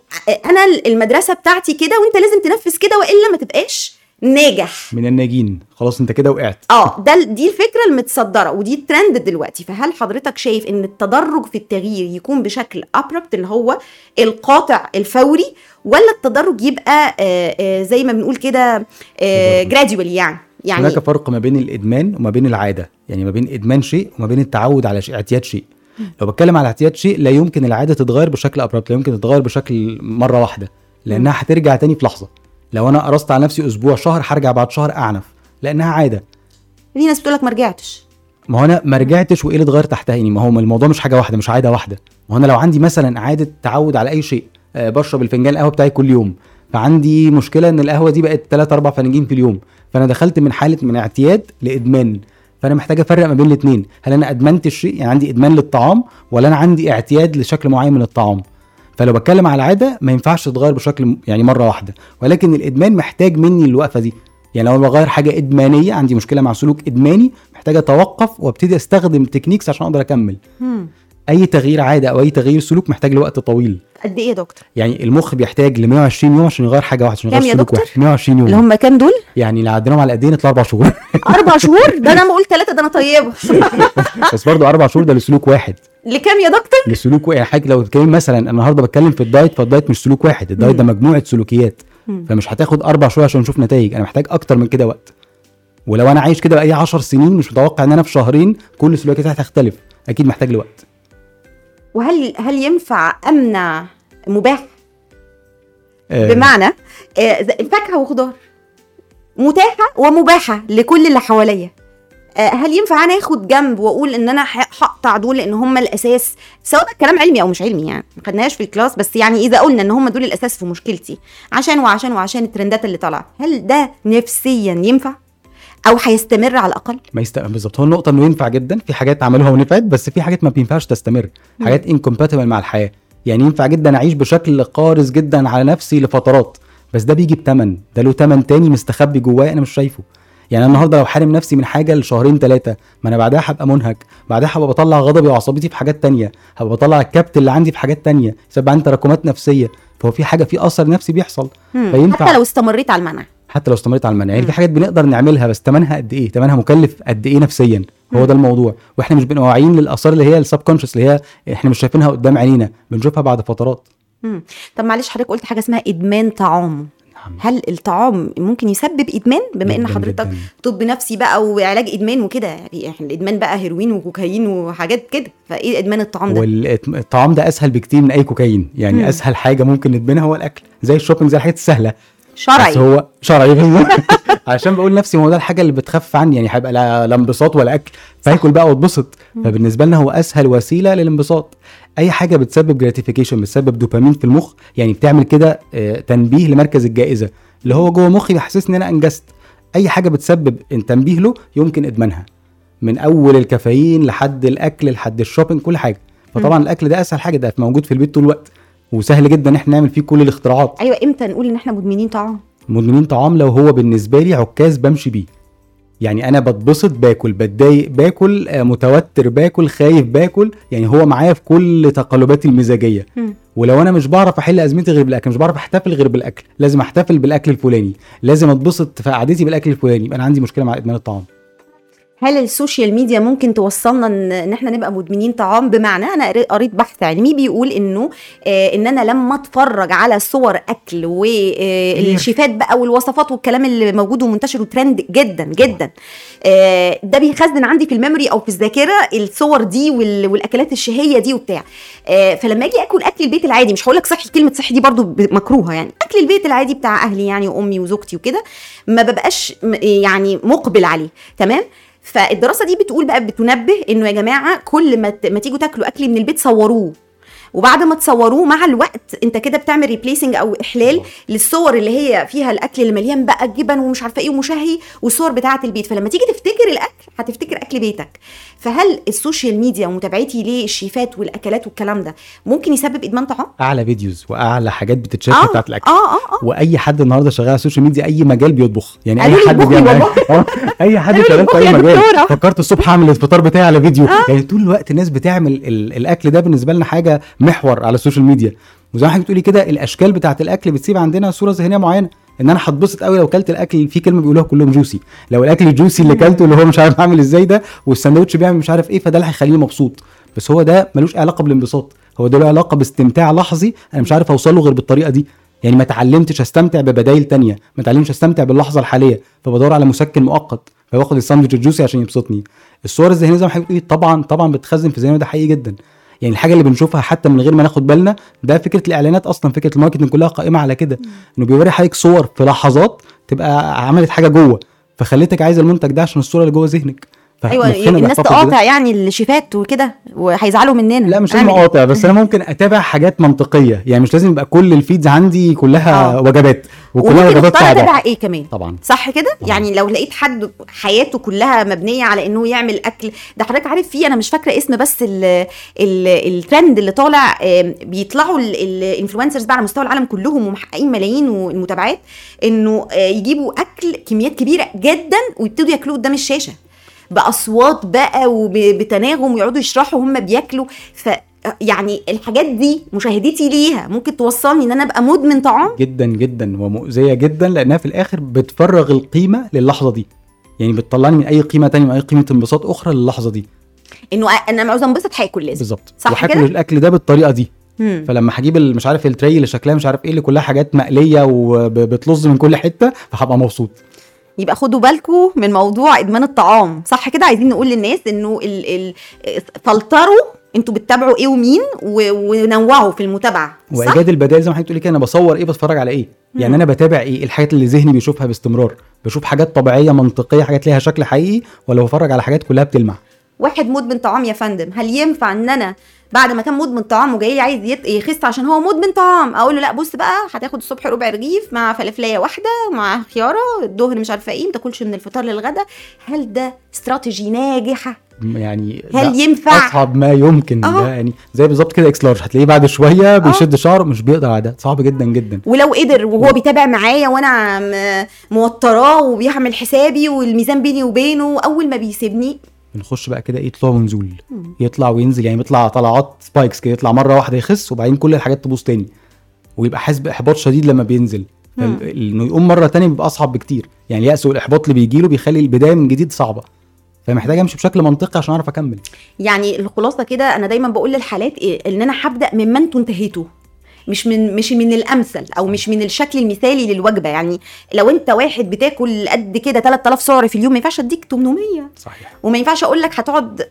أنا المدرسة بتاعتي كده وأنت لازم تنفذ كده وإلا ما تبقاش. ناجح. من الناجين. خلاص انت كده وقعت. آه ده دي الفكرة المتصدرة ودي الترند دلوقتي. فهل حضرتك شايف إن التدرج في التغيير يكون بشكل abrupt اللي هو القاطع الفوري ولا التدرج يبقى آه آه زي ما بنقول كده gradual يعني؟ يعني هناك فرق ما بين الإدمان وما بين العادة. يعني ما بين إدمان شيء وما بين التعود على شيء اعتياد شيء. لو بتكلم على اعتياد شيء لا يمكن العادة تتغير بشكل abrupt لا يمكن تتغير بشكل مرة واحدة لأنها هترجع تاني في لحظة. لو أنا قرصت على نفسي أسبوع شهر هرجع بعد شهر أعنف لأنها عادة. في ناس بتقول لك ما رجعتش. ما هو أنا ما رجعتش وإيه اللي اتغير تحتها؟ يعني ما هو الموضوع مش حاجة واحدة مش عادة واحدة. ما هو أنا لو عندي مثلا عاده تعود على أي شيء آه، بشرب الفنجان القهوة بتاعي كل يوم فعندي مشكلة إن القهوة دي بقت 3 4 فناجين في اليوم فأنا دخلت من حالة من اعتياد لإدمان فأنا محتاج أفرق ما بين الاثنين هل أنا أدمنت الشيء؟ يعني عندي إدمان للطعام ولا أنا عندي اعتياد لشكل معين من الطعام؟ فلو بتكلم على العاده ما ينفعش تتغير بشكل يعني مره واحدة ولكن الادمان محتاج مني الوقفه دي. يعني لو أنا بغير حاجة ادمانيه عندي مشكله مع سلوك ادماني محتاج اتوقف وابتدي استخدم techniques عشان أقدر اكمل. مم. اي تغيير عاده أو اي تغيير سلوك محتاج لوقت طويل. قد إيه يا دكتور؟ يعني المخ بيحتاج ل 120 يوم عشان يغير حاجة واحدة عشان يغير سلوك؟ واحد. 120 يوم. اللي هم كام دول؟ يعني اللي عديناهم على ايدينا يطلع أربع شهور. أربع شهور؟ ده أنا ما قلت ثلاثة ده أنا طيبة. بس برضه أربع شهور ده لسلوك واحد. لكام يا دكتور؟ لسلوك واحد. يعني حاجة لو بتتكلم مثلا أنا النهارده بتكلم في الدايت فالدايت مش سلوك واحد. الدايت ده مجموعة سلوكيات. فمش هتاخد أربع شهور عشان نشوف نتائج. أنا محتاج أكتر من كده وقت. ولو أنا عايش كده بقى 10 سنين مش متوقع إن أنا في شهرين كل سلوكياتي هتختلف. أكيد محتاج لوقت. وهل هل ينفع أمنع مباح؟ آه، بمعنى آه، زي الفاكهه وخضار. متاحة ومباحة لكل اللي حواليا. هل ينفع أنا آخد جنب وأقول إن أنا هقطع دول لأن هم الأساس؟ سواء بقى الكلام علمي أو مش علمي يعني ما خدناهاش في ال class بس يعني إذا قلنا إن هم دول الأساس في مشكلتي عشان وعشان وعشان الترندات اللي طالعة هل ده نفسيا ينفع؟ أو هيستمر على الأقل؟ ما يستقبل بالظبط هو النقطة إنه ينفع جدا في حاجات عملوها ونفعت بس في حاجات ما بينفعش تستمر حاجات incompatible مع الحياة. يعني ينفع جدا أعيش بشكل قارس جدا على نفسي لفترات بس ده بيجي بتمن ده له تمن تاني مستخبي جوايا أنا مش شايفه. يعني أنا النهارده لو حارم نفسي من حاجة لشهرين ثلاثة ما أنا بعدها هبقى منهك بعدها هبقى بطلع غضبي وعصبيتي في حاجات تانية هبقى بطلع الكبت اللي عندي في حاجات تانية يسبب عندي تراكمات نفسية فهو في حاجة في أثر نفسي بيحصل. فينفع حتى لو استمريت على المنع حتى لو استمريت على المنع يعني. في حاجات بنقدر نعملها بس ثمنها قد إيه ثمنها مكلف قد إيه نفسيا هو ده الموضوع وإحنا مش بنبقى واعيين للآثار اللي هي السب كونشس اللي هي إحنا مش شايفينها قدام عينينا بنشوفها بعد فترات. طب معلش حضرتك قلت حاجة اسمها إدمان طعام. هل الطعام ممكن يسبب إدمان؟ بما إن حضرتك. طب نفسي بقى وعلاج إدمان وكده يعني إحنا الإدمان بقى هيروين وكوكايين وحاجات كده فإيه إدمان الطعام ده؟ والطعام ده أسهل بكتير من أي كوكايين. يعني مم. أسهل حاجة ممكن ندمنها هو الأكل. زي الشوبينج زي الحاجات السهلة. بس شرعي هو شرعي. عشان بقول نفسي ما هو ده الحاجة اللي بتخفف عني. يعني هيبقى لا لا انبساط ولا أكل. فاكل بقى واتبسط. فبالنسبة لنا هو أسهل وسيلة للانبساط. أي حاجة بتسبب gratification بتسبب دوبامين في المخ يعني بتعمل كده آه، تنبيه لمركز الجائزة. اللي هو جوه مخي بيحسسني إن أنا أنجزت. أي حاجة بتسبب تنبيه له يمكن إدمانها. من أول الكافيين لحد الأكل لحد ال shopping كل حاجة. فطبعا الأكل ده أسهل حاجة ده موجود في البيت طول الوقت. وسهل جدا إن إحنا نعمل فيه كل الاختراعات. أيوه إمتى نقول إن إحنا مدمنين طعام؟ مدمنين طعام لو هو بالنسبة لي عكاز بمشي بيه. يعني أنا بتبسط باكل بتضايق باكل آه، متوتر باكل خايف باكل. يعني هو معايا في كل تقلباتي المزاجية. مم. ولو أنا مش بعرف أحل أزمتي غير بالأكل مش بعرف أحتفل غير بالأكل لازم أحتفل بالأكل الفلاني. لازم أتبسط في قعدتي بالأكل الفلاني. يبقى أنا عندي مشكلة مع إدمان الطعام. هل ال social media ممكن توصلنا ان إحنا نبقى مدمنين طعام؟ بمعنى أنا قري- قريت بحث علمي بيقول إنه آه إن أنا لما أتفرج على صور أكل والشيفات بقى والوصفات والكلام اللي موجود ومنتشر وترند جدا جدا. آه ده بيخزن عندي في ال memory أو في الذاكرة الصور دي وال- والأكلات الشهية دي وبتاع. آه فلما أجي آكل أكل البيت العادي مش هقول لك صحي كلمة صحي دي برضو مكروهة يعني. أكل البيت العادي بتاع أهلي يعني وأمي وزوجتي وكده ما ببقاش يعني مقبل عليه تمام؟ فالدراسة دي بتقول بقى بتنبه إنه يا جماعة كل ما تيجوا تاكلوا أكل من البيت صوروه. وبعد ما تصوروه مع الوقت انت كده بتعمل replacing أو إحلال للصور اللي هي فيها الأكل اللي مليان بقى جبن ومش عارفة إيه ومشهي والصور بتاعة البيت. فلما تيجي تفتكر الأكل هتفتكر أكل بيتك. فهل ال social media ومتابعتي للشيفات والأكلات والكلام ده ممكن يسبب إدمان طعام؟ أعلى videos وأعلى حاجات بتتشاف آه. بتاعت الأكل. آه آه آه. وأي حد النهارده شغال على ال social media أي مجال بيطبخ. يعني أي حد بيعمل. آه، أي حد شغال في أي مجال. فكرت الصبح أعمل الفطار بتاعي على فيديو. يعني طول الوقت الناس بتعمل ال- الأكل ده بالنسبة لنا حاجة محور على ال social media. وزي ما حضرتك بتقولي كده الأشكال بتاعت الأكل بتسيب عندنا صورة ذهنية معينة. إن أنا هتبسط قوي لو كلت الأكل في كلمة بيقولوها كلهم juicy لو الأكل ال juicy اللي كلته اللي هو مش عارف عامل إزاي ده والساندوتش بيعمل مش عارف إيه فده اللي هيخليني مبسوط. بس هو ده ملوش علاقة بالانبساط. هو ده له علاقة باستمتاع لحظي أنا مش عارف اوصل له غير بالطريقة دي. يعني ما اتعلمتش أستمتع ببدايل تانية. ما اتعلمتش أستمتع باللحظة الحالية. فبدور على مسكن مؤقت. فباخد الساندوتش ال juicy عشان يبسطني. الصور الذهنية زي ما حضرتك طبعا طبعا بتخزن في ذهننا ده حقيقي جدا. يعني الحاجة اللي بنشوفها حتى من غير ما ناخد بالنا ده فكرة الإعلانات أصلا فكرة ال marketing كلها قائمة على كده. إنه بيوري حضرتك صور في لحظات تبقى عملت حاجة جوه فخليتك عايز المنتج ده عشان الصورة اللي جوه ذهنك. أيوه الناس. تقاطع يعني الشيفات وكده وهيزعلوا مننا. لا مش لازم إيه؟ أقاطع بس أنا ممكن أتابع حاجات منطقية. يعني مش لازم يبقى كل ال feeds عندي كلها آه. وجبات وكلها وجبات صعبه اتابع إيه كمان. طبعا. صح كده؟ يعني لو لقيت حد حياته كلها مبنية على إنه يعمل أكل ده حضرتك عارف فيه أنا مش فاكرة اسم بس ال ال الترند اللي طالع بيطلعوا ال influencers بقى على مستوى العالم كلهم ومحققين ملايين المتابعات إنه آه، يجيبوا أكل كميات كبيرة جدا ويبتدوا ياكلوه قدام الشاشة. بأصوات بقى وبتناغم ويقعدوا يشرحوا هم بياكلوا. ف يعني الحاجات دي مشاهدتي ليها ممكن توصلني إن أنا أبقى مدمن طعام؟ جدا جدا ومؤذية جدا لأنها في الآخر بتفرغ القيمة للحظة دي. يعني بتطلعني من أي قيمة تانية من أي قيمة انبساط أخرى للحظة دي. إنه أنا عاوزه أنبسط هاكل لازم. بالظبط. صح كده؟ الأكل ده بالطريقة دي. مم. فلما هجيب مش عارف التري اللي شكلها مش عارف إيه اللي كلها حاجات مقلية وبتلظ من كل حتة فهبقى مبسوط. يبقى خدوا بالكم من موضوع إدمان الطعام. صح كده؟ عايزين نقول للناس إنه ال ال فلتروا أنتوا بتتابعوا إيه ومين ونوعوا في المتابعة. وإيجاد البدائل زي ما حضرتك بتقولي كده أنا بصور إيه بتفرج على إيه؟ يعني أنا بتابع إيه؟ الحاجات اللي ذهني بيشوفها باستمرار. بشوف حاجات طبيعية منطقية حاجات ليها شكل حقيقي ولا بتفرج على حاجات كلها بتلمع. واحد مدمن طعام يا فندم هل ينفع إن أنا بعد ما كان مدمن طعام وجاي لي عايز يخس عشان هو مدمن طعام. أقول له لا بص بقى هتاخد الصبح ربع رغيف مع فلافليه واحدة مع خيارة الظهر مش عارفة إيه ما تاكلش من الفطار للغدا. هل ده استراتيجي ناجحة؟ يعني هل ينفع؟ أصعب ما يمكن. آه. ده يعني زي بالظبط كده X large هتلاقيه بعد شوية بيشد شعره مش بيقدر على ده. صعب جدا جدا. ولو قدر وهو بيتابع معايا وأنا موتراه وبيعمل حسابي والميزان بيني وبينه أول ما بيسيبني بنخش بقى كده إيه طلوع ونزول. يطلع وينزل يعني بيطلع طلعات spikes كده يطلع مرة واحدة يخس وبعدين كل الحاجات تبوظ تاني. ويبقى حاسس باحباط شديد لما بينزل. إنه يقوم مرة تانية بيبقى أصعب بكتير. يعني اليأس والإحباط اللي بيجيله بيخلي البداية من جديد صعبة. فمحتاج أمشي بشكل منطقي عشان أعرف أكمل. يعني الخلاصة كده أنا دايما بقول للحالات إيه إن أنا هبدأ مما أنتوا انتهيتوا. مش من مش من الأمثل أو مش من الشكل المثالي للوجبة. يعني لو أنت واحد بتاكل قد كده 3000 سعر في اليوم ما ينفعش أديك 800 صحيح. وما ينفعش أقول لك هتقعد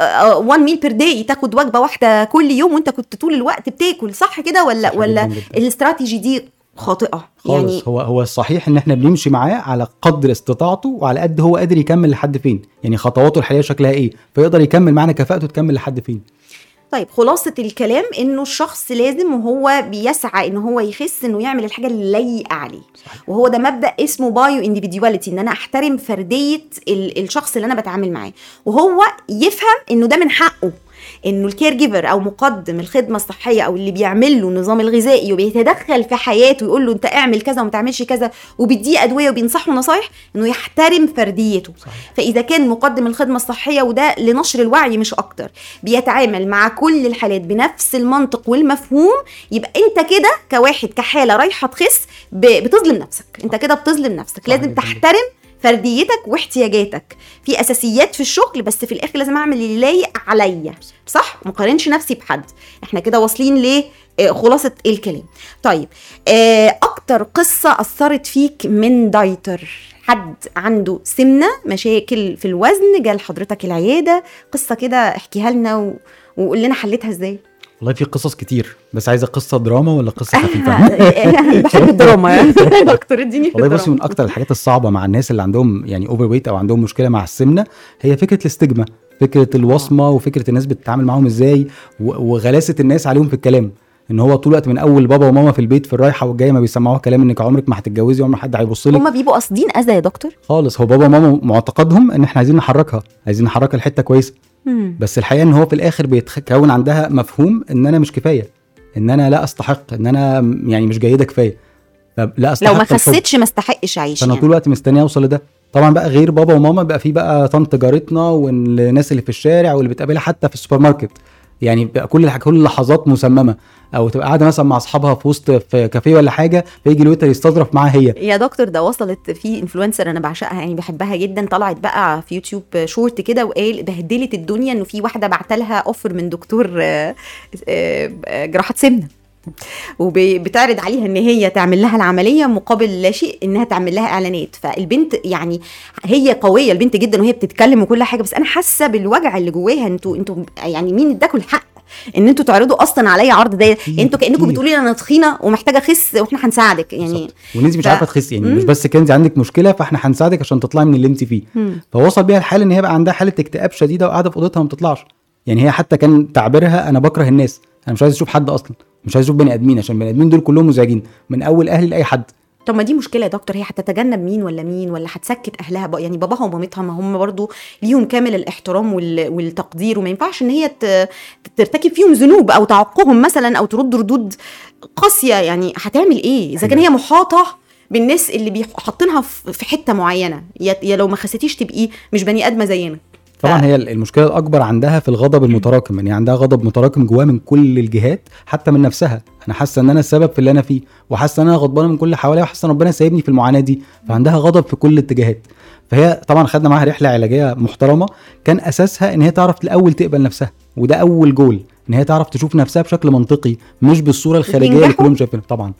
1 ميل بير داي تاخد وجبة واحدة كل يوم وأنت كنت طول الوقت بتاكل. صح كده ولا صح ولا. الاستراتيجي دي خاطئة؟ خالص. يعني هو هو الصحيح إن إحنا بنمشي معاه على قدر استطاعته وعلى قد هو قادر يكمل لحد فين. يعني خطواته الحالية شكلها إيه؟ فيقدر يكمل معانا كفاءته تكمل لحد فين. طيب خلاصة الكلام إنه الشخص لازم وهو بيسعى إن هو يخس إنه يعمل الحاجة اللي لايقة عليه. صحيح. وهو ده مبدأ اسمه bio individuality إن أنا أحترم فردية ال- الشخص اللي أنا بتعامل معاه. وهو يفهم إنه ده من حقه. إنه الكير جيفر أو مقدم الخدمة الصحية أو اللي بيعمل له النظام الغذائي وبيتدخل في حياته ويقول له أنت اعمل كذا وما تعملش كذا وبيديه أدوية وبينصحه نصايح إنه يحترم فرديته صحيح. فإذا كان مقدم الخدمة الصحية وده لنشر الوعي مش أكتر بيتعامل مع كل الحالات بنفس المنطق والمفهوم يبقى أنت كده كواحد كحالة رايحة تخس بتظلم نفسك أنت كده بتظلم نفسك لازم. تحترم فرديتك واحتياجاتك. في أساسيات في الشغل بس في الآخر لازم أعمل اللي لايق عليا. صح؟ ما اقارنش نفسي بحد. إحنا كده واصلين ل آه، خلاصة الكلام. طيب آه، أكتر قصة أثرت فيك من دايتر؟ حد عنده سمنة مشاكل في الوزن جال حضرتك العيادة؟ قصة كده احكيها لنا و... وقول لنا حلتها إزاي. والله في قصص كتير بس عايزة قصة دراما ولا قصة خفيفة؟ أنا بحب الدراما يا دكتور اديني والله بصي من. أكتر الحاجات الصعبة مع الناس اللي عندهم يعني overweight أو عندهم مشكلة مع السمنة هي فكرة ال stigma فكرة الوصمة وفكرة الناس بتتعامل معاهم إزاي وغلاسة الناس عليهم في الكلام. إن هو طول الوقت من أول بابا وماما في البيت في الرايحة والجاية ما بيسمعوها كلام إنك عمرك ما هتتجوزي عمر ما حد هيبص لك. هما بيبقوا قاصدين أذى يا دكتور؟ خالص هو بابا وماما معتقدهم إن إحنا عايزين نحركها عايزين نحركها لحتة كويسة. بس الحقيقة إن هو في الآخر بيتكون عندها مفهوم إن أنا مش كفاية إن أنا لا أستحق إن أنا يعني مش جيدة كفاية طب لا أستحق لو ما. خسيتش ما استحقش اعيش فأنا يعني. طول الوقت مستنيه أوصل لده طبعا بقى غير بابا وماما بقى في بقى طنط جارتنا والناس اللي في الشارع واللي بتقابلها حتى في السوبر ماركت يعني كل كل اللحظات مسممة. أو تبقى قاعدة مثلا مع أصحابها في وسط في كافيه ولا حاجة فيجي ال waiter يستظرف معاها هي. يا دكتور ده وصلت في influencer أنا بعشقها يعني بحبها جدا. طلعت بقى في يوتيوب شورت كده وقال بهدلت الدنيا إنه في واحدة بعت لها offer من دكتور آه، آه، جراحة سمنة. وبتعرض عليها إن هي تعمل لها العملية مقابل لا شيء إنها تعمل لها إعلانات. فالبنت يعني هي قوية البنت جدا وهي بتتكلم وكل حاجة بس أنا حاسة بالوجع اللي جواها. أنتوا أنتوا يعني مين اداكوا الحق إن أنتوا تعرضوا أصلا عليا عرض ده؟ كتير، أنتوا كأنكم. بتقولي لي أنا تخينه ومحتاجة أخس وإحنا هنساعدك. يعني. وان انت مش ف- عارفه تخسي يعني مم. مش بس انت عندك مشكلة فإحنا هنساعدك عشان تطلعي من اللي انت فيه. مم. فوصل بيها الحال إن هي بقى عندها حالة اكتئاب شديدة وقاعدة في أوضتها ما بتطلعش. يعني هي حتى كان تعبيرها أنا بكره الناس. أنا مش عايز أشوف حد أصلا. مش عايز أشوف بني آدمين عشان بني آدمين دول كلهم مزعجين. من أول أهلي لأي حد. طب ما دي مشكلة يا دكتور هي هتتجنب مين ولا مين ولا هتسكت أهلها؟ بقى يعني باباها ومامتها ما هم برضو ليهم كامل الاحترام وال... والتقدير وما ينفعش إن هي. ترتكب فيهم ذنوب أو تعقهم مثلا أو ترد ردود قاسية. يعني هتعمل إيه؟ إذا كان هي محاطة بالناس اللي حاطينها في حتة معينة يا يا لو ما خسيتيش تبقي مش بني آدمة زينا. طبعا هي المشكلة الأكبر عندها في الغضب المتراكم يعني عندها غضب متراكم جواها من كل الجهات حتى من نفسها. أنا حاسة إن أنا السبب في اللي أنا فيه وحاسة إن أنا غضبانة من كل اللي حواليا وحاسة إن ربنا سايبني في المعاناة دي. فعندها غضب في كل الاتجاهات. فهي طبعا خدنا معاها رحلة علاجية محترمة. كان أساسها إن هي تعرف الأول تقبل نفسها وده أول جول إن هي تعرف تشوف نفسها بشكل منطقي مش بالصورة الخارجية اللي؟ كلهم شايفينها. طبعا.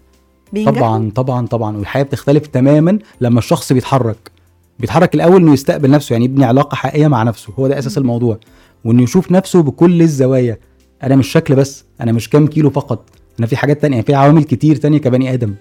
بينجحوا؟ طبعا طبعا طبعا. والحياة بتختلف تماما لما الشخص بيتحرك. بيتحرك الأول إنه يستقبل نفسه يعني يبني علاقة حقيقية مع نفسه هو ده أساس الموضوع. وإنه يشوف نفسه بكل الزوايا أنا مش شكل بس أنا مش كام كيلو فقط أنا في حاجات تانية في عوامل كتير تانية كبني آدم.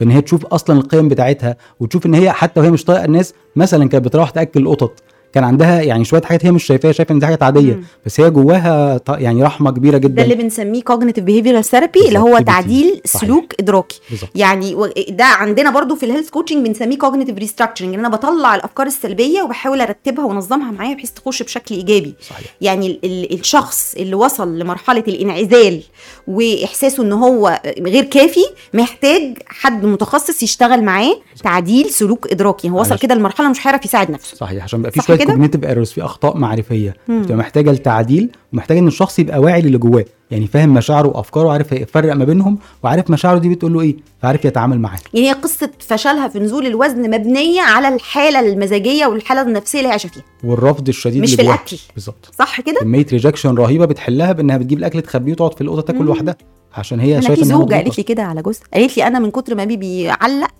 فان هي تشوف أصلا القيم بتاعتها وتشوف إن هي حتى وهي مش طايقة الناس مثلا كانت بتروح تأكل القطط كان عندها يعني شوية حاجات هي مش شايفاها شايفة إن دي حاجات عادية مم. بس هي جواها يعني رحمة كبيرة ده جدا اللي بنسميه cognitive behavioral therapy اللي هو تعديل. سلوك إدراكي. بالظبط. يعني ده عندنا برضو في ال health coaching بنسميه cognitive restructuring إن أنا بطلع الأفكار السلبية وبحاول أرتبها وأنظمها معايا بحيث تخش بشكل إيجابي. صحيح. يعني ال- ال- الشخص اللي وصل لمرحلة الإنعزال وإحساسه إن هو غير كافي محتاج حد متخصص يشتغل معاه تعديل سلوك إدراكي. هو وصل. كده لمرحلة مش هيعرف يساعد نفسه. صحيح عشان بقى في كده؟ cognitive errors في أخطاء معرفية. بتبقى محتاجة لتعديل ومحتاجه إن الشخص يبقى واعي للي جواه يعني فاهم مشاعره وأفكاره وعارف يفرق ما بينهم وعارف مشاعره دي بتقول له إيه فعارف يتعامل معاها يعني هي قصة فشلها في نزول الوزن مبنية على الحالة المزاجية والحالة النفسية اللي عايشة فيها والرفض الشديد مش اللي في. الأكل بالظبط صح كده كمية ريجكشن رهيبة بتحلها بإنها بتجيب الأكل تخبيه وتقعد في الأوضة تاكل. لوحدها عشان هي أنا شايفة في إن هي زوجة. قالت لي كده على جوزها. قالت لي أنا من كتر ما بيبي بيعلق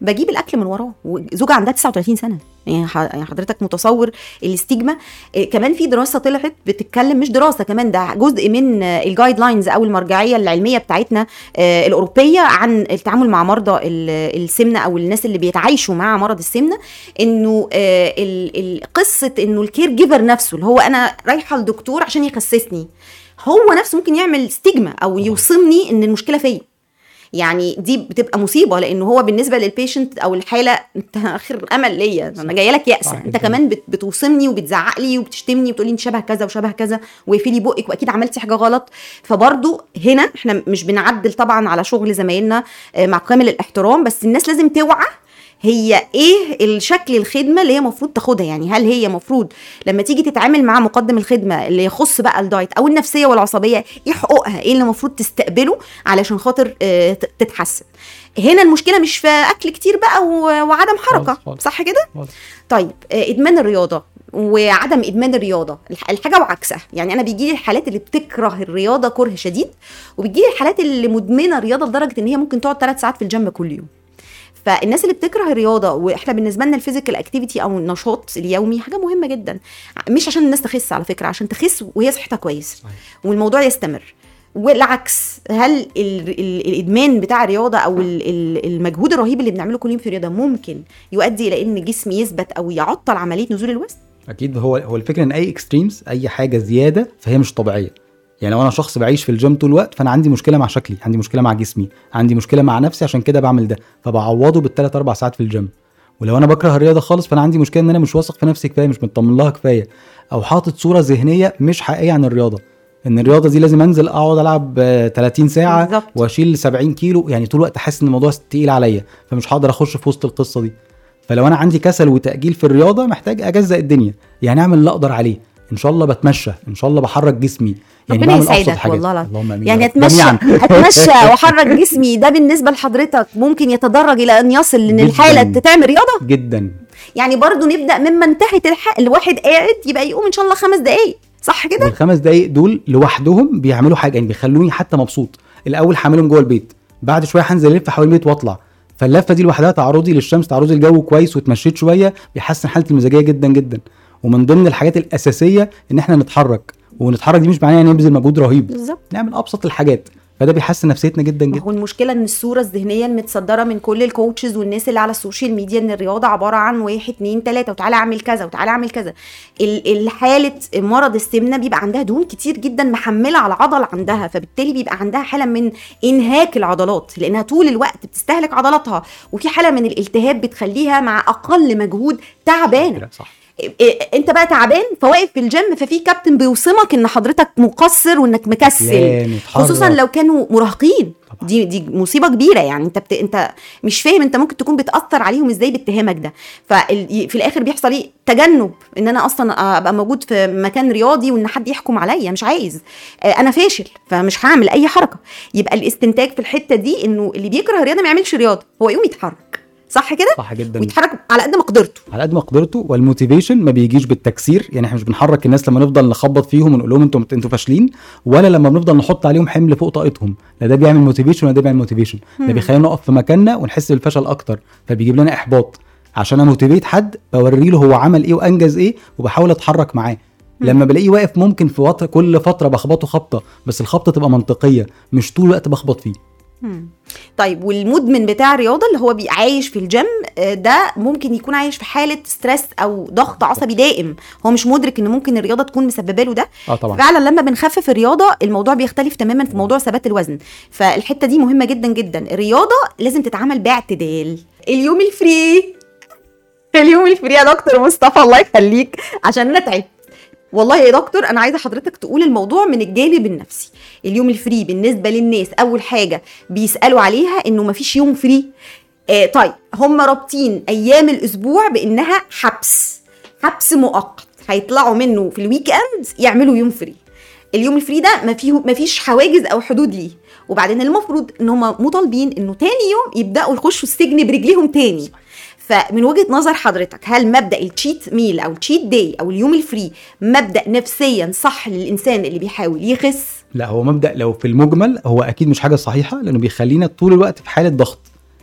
بجيب الأكل من وراه. وزوجها عندها 39 سنة. يعني يعني حضرتك متصور ال stigma. إيه كمان في دراسة طلعت بتتكلم مش دراسة كمان ده جزء من ال guidelines أو المرجعية العلمية بتاعتنا آه، الأوروبية عن التعامل مع مرضى ال- السمنة أو الناس اللي بيتعايشوا مع مرض السمنة. إنه آه، قصة إنه ال caregiver نفسه اللي هو أنا رايحة لدكتور عشان يخسسني. هو نفسه ممكن يعمل stigma أو يوصمني إن المشكلة فيا. يعني دي بتبقى مصيبة لأن هو بالنسبة لل patient أو الحالة أنت آخر أمل ليا أنا جاية لك يأسه صح أنت. كمان بت- بتوصمني وبتزعق لي وبتشتمني وبتقولي أنت شبه كذا وشبه كذا وقفلي بقك وأكيد عملتي حاجة غلط. فبرضو هنا إحنا مش بنعدل طبعا على شغل زمايلنا آه، مع كامل الاحترام بس الناس لازم توعى هي إيه الشكل الخدمة اللي هي المفروض تاخدها؟ يعني هل هي المفروض لما تيجي تتعامل مع مقدم الخدمة اللي يخص بقى الدايت أو النفسية والعصبية إيه حقوقها؟ إيه اللي المفروض تستقبله علشان خاطر آه، تتحسن؟ هنا المشكلة مش في أكل كتير بقى وعدم حركة. صح كده. طيب آه، إدمان الرياضة وعدم إدمان الرياضة الح- الحاجة وعكسها. يعني أنا بيجي لي الحالات اللي بتكره الرياضة كره شديد وبيجي لي الحالات اللي مدمنة الرياضه لدرجة إن هي ممكن تقعد ثلاث ساعات في الجيم كل يوم. فالناس اللي بتكره الرياضة وإحنا بالنسبة لنا ال physical activity أو النشاط اليومي حاجة مهمة جدا. مش عشان الناس تخس على فكرة عشان تخس وهي صحتها كويس. صحيح. والموضوع يستمر. والعكس هل ال ال الإدمان بتاع الرياضة أو ال ال المجهود الرهيب اللي بنعمله كل يوم في الرياضة ممكن يؤدي إلى إن جسمي يثبت أو يعطل عملية نزول الوزن؟ أكيد هو هو الفكرة إن أي extremes أي حاجة زيادة فهي مش طبيعية. يعني لو أنا شخص بعيش في الجيم طول الوقت فأنا عندي مشكلة مع شكلي عندي مشكلة مع جسمي عندي مشكلة مع نفسي عشان كده بعمل ده. فبعوضه بالثلاث أربع ساعات في الجيم ولو أنا بكره الرياضة خالص فأنا عندي مشكلة إن أنا مش واثق في نفسي كفاية مش مطمن لها كفاية. أو حاطط صورة ذهنية مش حقيقية عن الرياضة. إن الرياضة دي لازم أنزل أقعد ألعب آه، 30 ساعة بالظبط. وأشيل 70 كيلو. يعني طول الوقت حاسس إن الموضوع تقيل عليا فمش هقدر أخش في وسط القصة دي. فلو أنا عندي كسل وتأجيل في الرياضة محتاج أجزأ الدنيا. يعني أعمل اللي أقدر عليه. إن شاء الله بتمشى إن شاء الله بحرك جسمي. يعني ربنا يسعدك والله العظيم. اللهم آمين يعني. اتمشى. اتمشى واحرك جسمي. ده بالنسبة لحضرتك ممكن يتدرج إلى أن يصل إن جداً. الحالة تتعمل رياضة؟ جدا. يعني برضو نبدأ مما انتهت. الواحد قاعد يبقى يقوم إن شاء الله خمس دقائق صح كده؟ والخمس دقايق دول لوحدهم بيعملوا حاجة. يعني بيخلوني حتى مبسوط. الأول هعملهم جوه البيت. بعد شوية هنزل ألف حوالين البيت وأطلع. فاللفة دي لوحدها تعرضي للشمس تعرضي الجو كويس واتمشيت شوية بيحسن حالتي المزاجية جدا جدا. ومن ضمن الحاجات الأساسية إن إحنا نتحرك. ونتحرك دي مش معناها يعني نبذل مجهود رهيب. بالظبط. نعمل أبسط الحاجات. فده بيحسن نفسيتنا جدا جدا. هو المشكلة إن الصورة الذهنية المتصدرة من كل ال coaches والناس اللي على ال social media إن الرياضة عبارة عن واحد اتنين تلاتة وتعالى أعمل كذا وتعالى أعمل كذا. ال- الحاله مرض السمنة بيبقى عندها دهون كتير جدا محملة على العضل عندها فبالتالي بيبقى عندها حالة من إنهاك العضلات لأنها طول الوقت بتستهلك عضلاتها. وفي حالة من الالتهاب بتخليها مع أقل مجهود تعبانة. صح. انت بقى تعبان فواقف في الجيم ففي كابتن بيوصمك إن حضرتك مقصر وإنك مكسل. خصوصا لو كانوا مراهقين. دي دي مصيبة كبيرة يعني. انت بت... انت مش فاهم انت ممكن تكون بتأثر عليهم إزاي باتهامك ده. ففي الآخر بيحصل إيه؟ تجنب. إن أنا أصلا أبقى موجود في مكان رياضي وإن حد يحكم عليا. مش عايز. آه، أنا فاشل فمش هعمل أي حركة. يبقى الاستنتاج في الحتة دي إنه اللي بيكره الرياضة ما يعملش رياضة. هو يقوم يتحرك. صح كده؟ صح جدا. ويتحرك على قد مقدرته على قد مقدرته وال motivation ما بيجيش بالتكسير يعني إحنا مش بنحرك الناس لما نفضل نخبط فيهم ونقول لهم أنتوا أنتوا فاشلين ولا لما بنفضل نحط عليهم حمل فوق طاقتهم. لا ده بيعمل motivation ولا ده بيعمل motivation ده بيخلينا نقف في مكاننا ونحس بالفشل أكتر. فبيجيب لنا إحباط. عشان ا motivate حد بوري له هو عمل إيه وأنجز إيه وبحاول أتحرك معاه. لما بلاقيه واقف ممكن في وقت كل فترة بخبطه خبطة بس الخبطة تبقى منطقية مش طول الوقت بخبط فيه. طيب والمدمن بتاع الرياضة اللي هو عايش في الجيم آه، ده ممكن يكون عايش في حالة stress أو ضغط عصبي دائم. هو مش مدرك إن ممكن الرياضة تكون مسببة له ده. آه طبعا. فعلا لما بنخفف الرياضة الموضوع بيختلف تماما في موضوع ثبات الوزن. فالحتة دي مهمة جدا جدا. الرياضة لازم تتعمل باعتدال. اليوم ال free. اليوم ال free يا دكتور مصطفى الله يخليك. عشان أنا تعبت والله يا دكتور أنا عايزة حضرتك تقول الموضوع من الجانب النفسي. اليوم ال free بالنسبة للناس أول حاجة بيسألوا عليها إنه مفيش يوم free. آه طيب هم رابطين أيام الأسبوع بإنها حبس حبس مؤقت. هيطلعوا منه في ال weekend يعملوا يوم free. اليوم ال free ده ما فيه ما فيش حواجز أو حدود ليه. وبعدين المفروض إن هم مطالبين إنه تاني يوم يبدأوا يخشوا السجن برجليهم تاني. فمن وجهة نظر حضرتك هل مبدأ ال cheat meal أو ال cheat day أو اليوم ال free مبدأ نفسيا صح للإنسان اللي بيحاول يخس؟ لا هو مبدأ لو في المجمل هو أكيد مش حاجة صحيحة لأنه بيخلينا طول الوقت في حالة ضغط.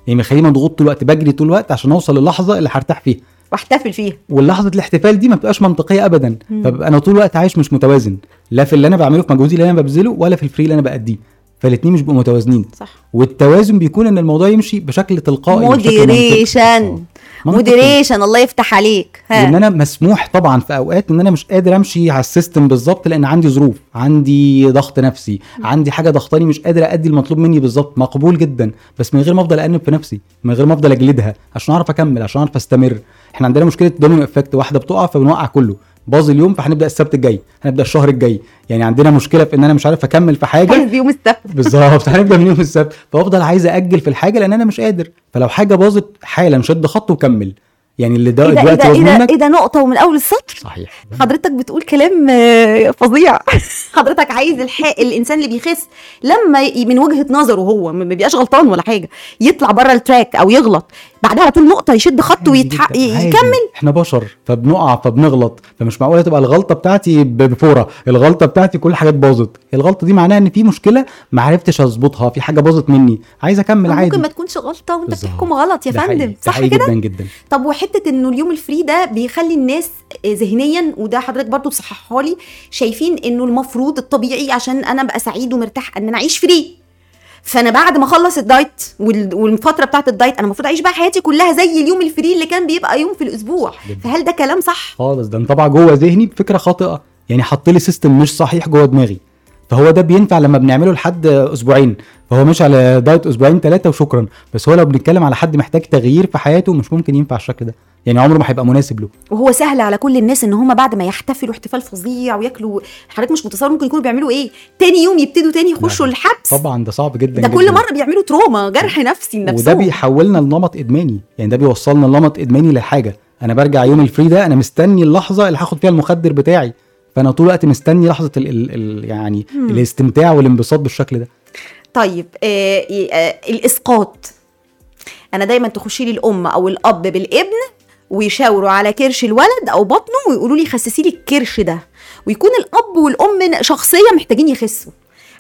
يعني بيخلينا مضغوط طول الوقت بجري طول الوقت عشان أوصل للحظة اللي هرتاح فيها. واحتفل فيها. واللحظة الاحتفال دي ما بتبقاش منطقية ابدا. فببقى أنا طول الوقت عايش مش متوازن لا في اللي أنا بعمله في مجهودي اللي أنا ببذله ولا في ال free اللي أنا بأديه. فالاثنين مش بيبقوا متوازنين. صح. والتوازن بيكون إن الموضوع يمشي بشكل تلقائي. moderation moderation الله يفتح عليك. وإن ها أنا مسموح طبعا في أوقات إن أنا مش قادر أمشي على ال system بالظبط لأن عندي ظروف عندي ضغط نفسي عندي حاجة ضغطاني مش قادر ادي المطلوب مني بالظبط مقبول جدا. بس من غير ما أفضل أأنب في نفسي من غير ما أفضل أجلدها عشان أعرف أكمل عشان أعرف أستمر. إحنا عندنا مشكلة domino effect واحدة بتقع فبنوقع كله. باظ اليوم فهنبدأ السبت الجاي هنبدأ الشهر الجاي. يعني عندنا مشكلة في إن أنا مش عارف أكمل في حاجة. عايز يوم السبت. بالظبط هنبدأ من يوم السبت. فأفضل عايز أأجل في الحاجة لأن أنا مش قادر. فلو حاجة باظت حالا شد خط وكمل. يعني اللي ده ده دلوقتي إيه ده, منك؟ إيه ده نقطة ومن أول السطر؟ صحيح. حضرتك بتقول كلام آه، فظيع. حضرتك عايز الحق الإنسان اللي بيخس لما من وجهة نظره هو ما بيبقاش غلطان ولا حاجة يطلع بره التراك أو يغلط. بعدها على طول نقطة يشد خط عادي ويتح... جداً، عادي. يكمل. إحنا بشر فبنقع فبنغلط فمش معقولة تبقى الغلطة بتاعتي بفورة. الغلطة بتاعتي كل حاجات باظت. الغلطة دي معناها إن في مشكلة ما عرفتش أظبطها في حاجة باظت مني. عايز أكمل عادي. ممكن ما ما تكونش غلطة وأنت. بتحكم غلط يا فندم. صح كده؟ جدا جدا. طب وحتة انه اليوم ال free ده بيخلي الناس ذهنيا وده حضرتك برضو تصححها لي شايفين إنه المفروض الطبيعي عشان أنا أبقى سعيد ومرتاح إن أنا أعيش free فانا بعد ما اخلص ال diet وال- والفترة بتاعت ال diet أنا المفروض اعيش بقى حياتي كلها زي اليوم ال free اللي كان بيبقى يوم في الأسبوع. فهل ده كلام صح؟ خالص. ده انطبع جوه ذهني بفكره خاطئة. يعني حط لي system مش صحيح جوه دماغي. فهو ده بينفع لما بنعمله لحد أسبوعين. فهو مش على diet أسبوعين ثلاثة وشكرا. بس هو لو بنتكلم على حد محتاج تغيير في حياته مش ممكن ينفع الشكل ده. يعني عمره ما هيبقى مناسب له. وهو سهل على كل الناس إن هم بعد ما يحتفلوا احتفال فظيع وياكلوا حضرتك مش متصور ممكن يكونوا بيعملوا إيه؟ تاني يوم يبتدوا تاني يخشوا. الحبس. طبعا ده صعب جدا ده جدا. كل مرة بيعملوا trauma جرح نفسي لنفسهم. وده بيحولنا لنمط إدماني. يعني ده بيوصلنا لنمط إدماني للحاجه أنا برجع يوم ال free ده أنا مستني اللحظة اللي هاخد فيها المخدر بتاعي. فأنا طول الوقت مستني لحظة ال ال ال يعني مم. الاستمتاع والانبساط بالشكل ده. طيب آه آه الإسقاط. أنا دايما تخشي لي الأم أو الأب بالابن ويشاوروا على كرش الولد أو بطنه ويقولوا لي خسسي لي الكرش ده. ويكون الأب والأم شخصيا محتاجين يخسوا.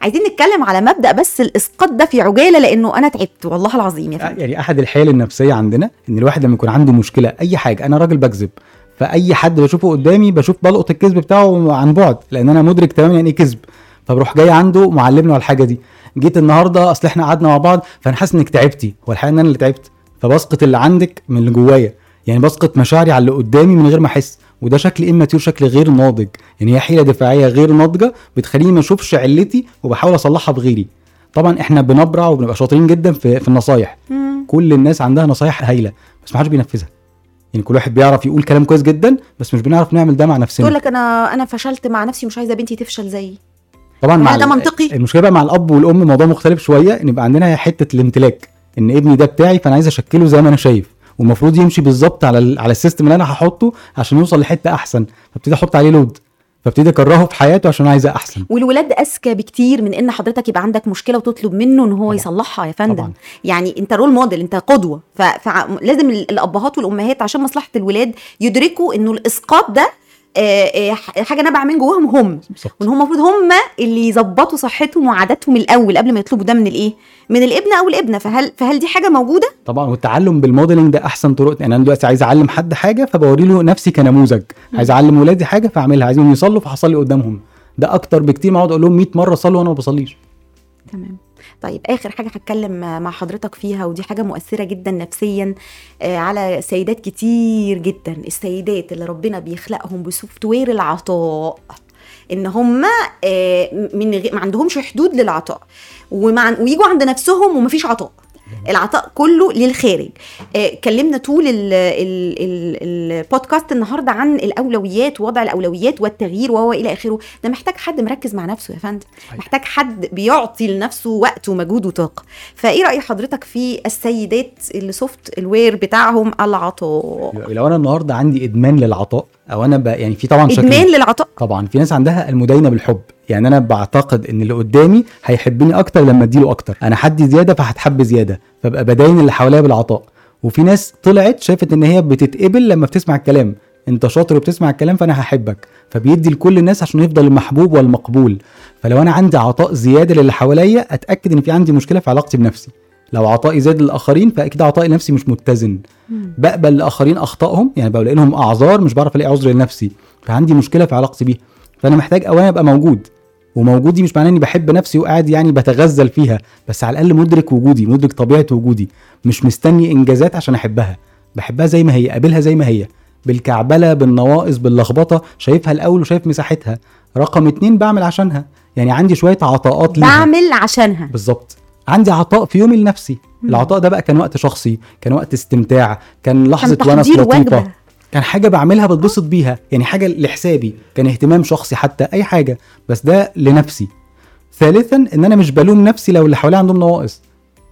عايزين نتكلم على مبدأ بس الإسقاط ده في عجالة لأنه أنا تعبت. والله العظيم يا فندم. يعني أحد الحيل النفسية عندنا إن الواحد لما يكون عنده مشكلة أي حاجة أنا راجل بكذب فأي حد بشوفه قدامي بشوف بلقط الكذب بتاعه عن بعد لأن أنا مدرك تماما يعني إيه كذب. فبروح جاي عنده معلمني على الحاجة دي. جيت النهارده أصل إحنا قعدنا مع بعض فأنا حاسس إنك تعبتي هو الحقيقة إن أنا اللي تعبت. فبسقط اللي عندك من اللي جوايا. يعني بسقط مشاعري على اللي قدامي من غير ما أحس. وده شكل اماتيور شكل غير ناضج. يعني هي حيلة دفاعية غير ناضجة بتخليني ما أشوفش علتي وبحاول أصلحها بغيري. طبعا إحنا بنبرع وبنبقى شاطرين جدا في في النصايح. مم. كل الناس عندها نصايح هايلة بس ما حدش بينفذها. يعني كل واحد بيعرف يقول كلام كويس جدا بس مش بنعرف نعمل ده مع تقول نفسنا لك أنا أنا فشلت مع نفسي مش عايزة بنتي تفشل زيي. طبعا مع ده منطقي؟ المشكلة بقى مع الأب والأم موضوع مختلف شوية. إن يبقى عندنا حتة الامتلاك. إن ابني ده بتاعي فأنا عايز أشكله زي ما أنا شايف. والمفروض يمشي بالظبط على ال- على السيستم اللي أنا هحطه عشان يوصل لحتة أحسن. فابتدي أحط عليه لود فابتدي أكرهه في حياته عشان عايزه أحسن. والولاد أذكى بكتير من إن حضرتك يبقى عندك مشكلة وتطلب منه إن هو طبعاً. يصلحها يا فندم. طبعاً. يعني أنت role model أنت قدوة. فلازم ال- الأبهات والأمهات عشان مصلحة الولاد يدركوا إنه الإسقاط ده حاجة نابعة من جواهم هم. وان هم المفروض هم اللي يظبطوا صحتهم وعاداتهم الأول قبل ما يطلبوا ده من الإيه؟ من الابن أو الابنة. فهل فهل دي حاجة موجودة؟ طبعا والتعلم بال modeling ده أحسن طرق. يعني أنا دلوقتي عايز أعلم حد حاجة فبوري له نفسي كنموذج. عايز أعلم ولادي حاجة فأعملها. عايزهم يصلوا فهصلي قدامهم. ده أكتر بكتير. ما أقعد أقول لهم 100 مرة صلوا وأنا ما بصليش. تمام. طيب آخر حاجة هتكلم مع حضرتك فيها ودي حاجة مؤثرة جدا نفسيا آه، على سيدات كتير جدا السيدات اللي ربنا بيخلقهم بسوفت وير العطاء إن هم من غ- ما عندهمش حدود للعطاء ويجوا عند نفسهم ومفيش عطاء. العطاء كله للخارج. آه، اتكلمنا طول ال- ال- البودكاست النهارده عن الأولويات ووضع الأولويات والتغيير وهو إلى آخره. ده محتاج حد مركز مع نفسه يا فندم. محتاج حد بيعطي لنفسه وقت ومجهود وطاقة. فإيه رأي حضرتك في السيدات اللي soft ال ware بتاعهم؟ العطاء. لو أنا النهارده عندي إدمان للعطاء أو أنا ب... يعني في طبعا شكل إدمان للعطاء. طبعا. في ناس عندها المداينه بالحب. يعني أنا بعتقد إن اللي قدامي هيحبني أكتر لما أديله أكتر. أنا هدي زيادة فهتحب زيادة. فابقى بداين اللي حواليا بالعطاء. وفي ناس طلعت شافت إن هي بتتقبل لما بتسمع الكلام. أنت شاطر وبتسمع الكلام فأنا هحبك. فبيدي لكل الناس عشان يفضل المحبوب والمقبول. فلو أنا عندي عطاء زيادة للي حواليا أتأكد إن في عندي مشكلة في علاقتي بنفسي. لو عطائي زاد للآخرين فأكيد عطائي لنفسي مش متزن. بقبل لاخرين أخطائهم يعني بلاقي لهم أعذار مش بعرف ألاقي عذر لنفسي. فعندي مشكلة في علاقتي بيها. فأنا محتاج اولا أبقى موجود. وموجودي مش معناه إني بحب نفسي وقاعد يعني بتغزل فيها. بس على الأقل مدرك وجودي مدرك طبيعة وجودي. مش مستني إنجازات عشان أحبها. بحبها زي ما هي قابلها زي ما هي. بالكعبلة بالنواقص باللخبطة شايفها الأول وشايف مساحتها. رقم اتنين بعمل عشانها. يعني عندي شوية عطاءات ليها. بعمل عشانها. بالظبط. عندي عطاء في يومي لنفسي. العطاء ده بقى كان وقت شخصي كان وقت استمتاع كان لحظة كان ونس لطيفة. كان حاجة بعملها بتبسط بيها يعني حاجة لحسابي كان اهتمام شخصي حتى أي حاجة. بس ده لنفسي. ثالثا إن أنا مش بلوم نفسي لو اللي حواليا عندهم نواقص.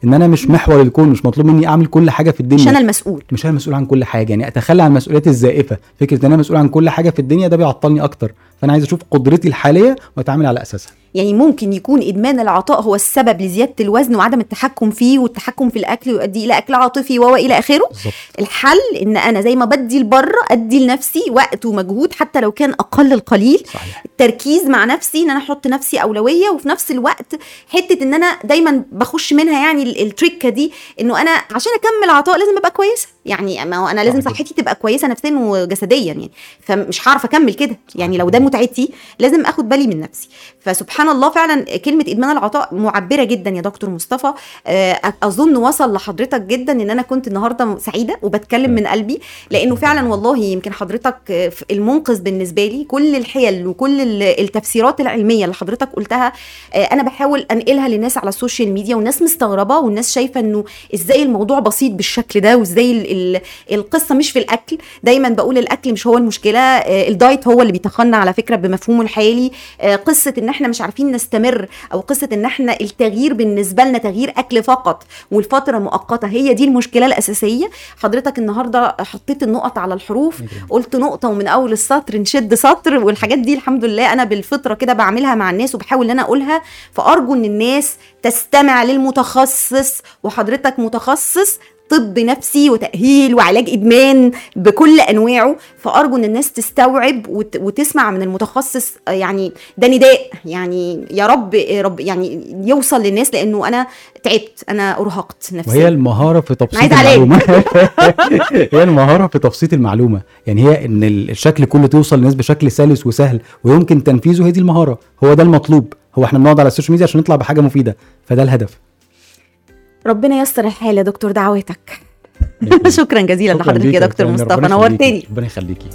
إن أنا مش محور الكون مش مطلوب مني أعمل كل حاجة في الدنيا. مش أنا المسؤول. مش أنا مسؤول عن كل حاجة. يعني أتخلى عن المسؤوليات الزائفة. فكرة إن أنا مسؤول عن كل حاجة في الدنيا ده بيعطلني أكتر. فأنا عايز أشوف قدرتي الحالية وأتعامل على أساسها. يعني ممكن يكون إدمان العطاء هو السبب لزيادة الوزن وعدم التحكم فيه والتحكم في الأكل يؤدي إلى أكل عاطفي و إلى آخره. بالظبط. الحل إن أنا زي ما بدي لبره أدي لنفسي وقت ومجهود حتى لو كان أقل القليل. صحيح. التركيز مع نفسي إن أنا أحط نفسي أولوية وفي نفس الوقت حتة إن أنا دايما بخش منها يعني ال- التريكه دي إنه أنا عشان أكمل عطاء لازم أبقى كويسة. يعني ما هو أنا لازم. صحتي تبقى كويسة نفسيا وجسديا يعني. فمش هعرف أكمل كده. يعني لو ده متعتي لازم آخد بالي من نفسي. فسبحان الله فعلا كلمة إدمان العطاء معبرة جدا يا دكتور مصطفى. آه، أظن وصل لحضرتك جدا إن أنا كنت النهارده سعيدة وبتكلم من قلبي لأنه فعلا والله يمكن حضرتك المنقذ بالنسبة لي. كل الحلول وكل ال- التفسيرات العلمية اللي حضرتك قلتها آه، أنا بحاول أنقلها للناس على ال social media والناس مستغربة والناس شايفة إنه إزاي الموضوع بسيط بالشكل ده وإزاي ال- ال- القصة مش في الأكل. دايما بقول الأكل مش هو المشكلة آه، الدايت هو اللي بيتخنى على فكرة بمفهومه الحالي آه، قصة إن إحنا مش عارفين نستمر أو قصة إن إحنا التغيير بالنسبة لنا تغيير أكل فقط والفترة مؤقتة هي دي المشكلة الأساسية. حضرتك النهارده حطيت النقط على الحروف قلت نقطة ومن أول السطر نشد سطر والحاجات دي الحمد لله أنا بالفطرة كده بعملها مع الناس وبحاول إن أنا أقولها فأرجو إن الناس تستمع للمتخصص وحضرتك متخصص طب نفسي وتأهيل وعلاج إدمان بكل أنواعه فأرجو إن الناس تستوعب وت- وتسمع من المتخصص يعني ده نداء يعني يا رب رب يعني يوصل للناس لأنه أنا تعبت أنا أرهقت نفسيا. وهي المهارة في تبسيط. المعلومة. هي المهارة في تبسيط المعلومة. يعني هي إن ال- الشكل كله توصل للناس بشكل سلس وسهل ويمكن تنفيذه هي دي المهارة. هو ده المطلوب. هو إحنا بنقعد على ال social media عشان نطلع بحاجة مفيدة. فده الهدف. ربنا ييسر الحال يا دكتور دعواتك. شكرا جزيلا لحضرتك يا دكتور. مصطفى. نورتني. ربنا يخليكي.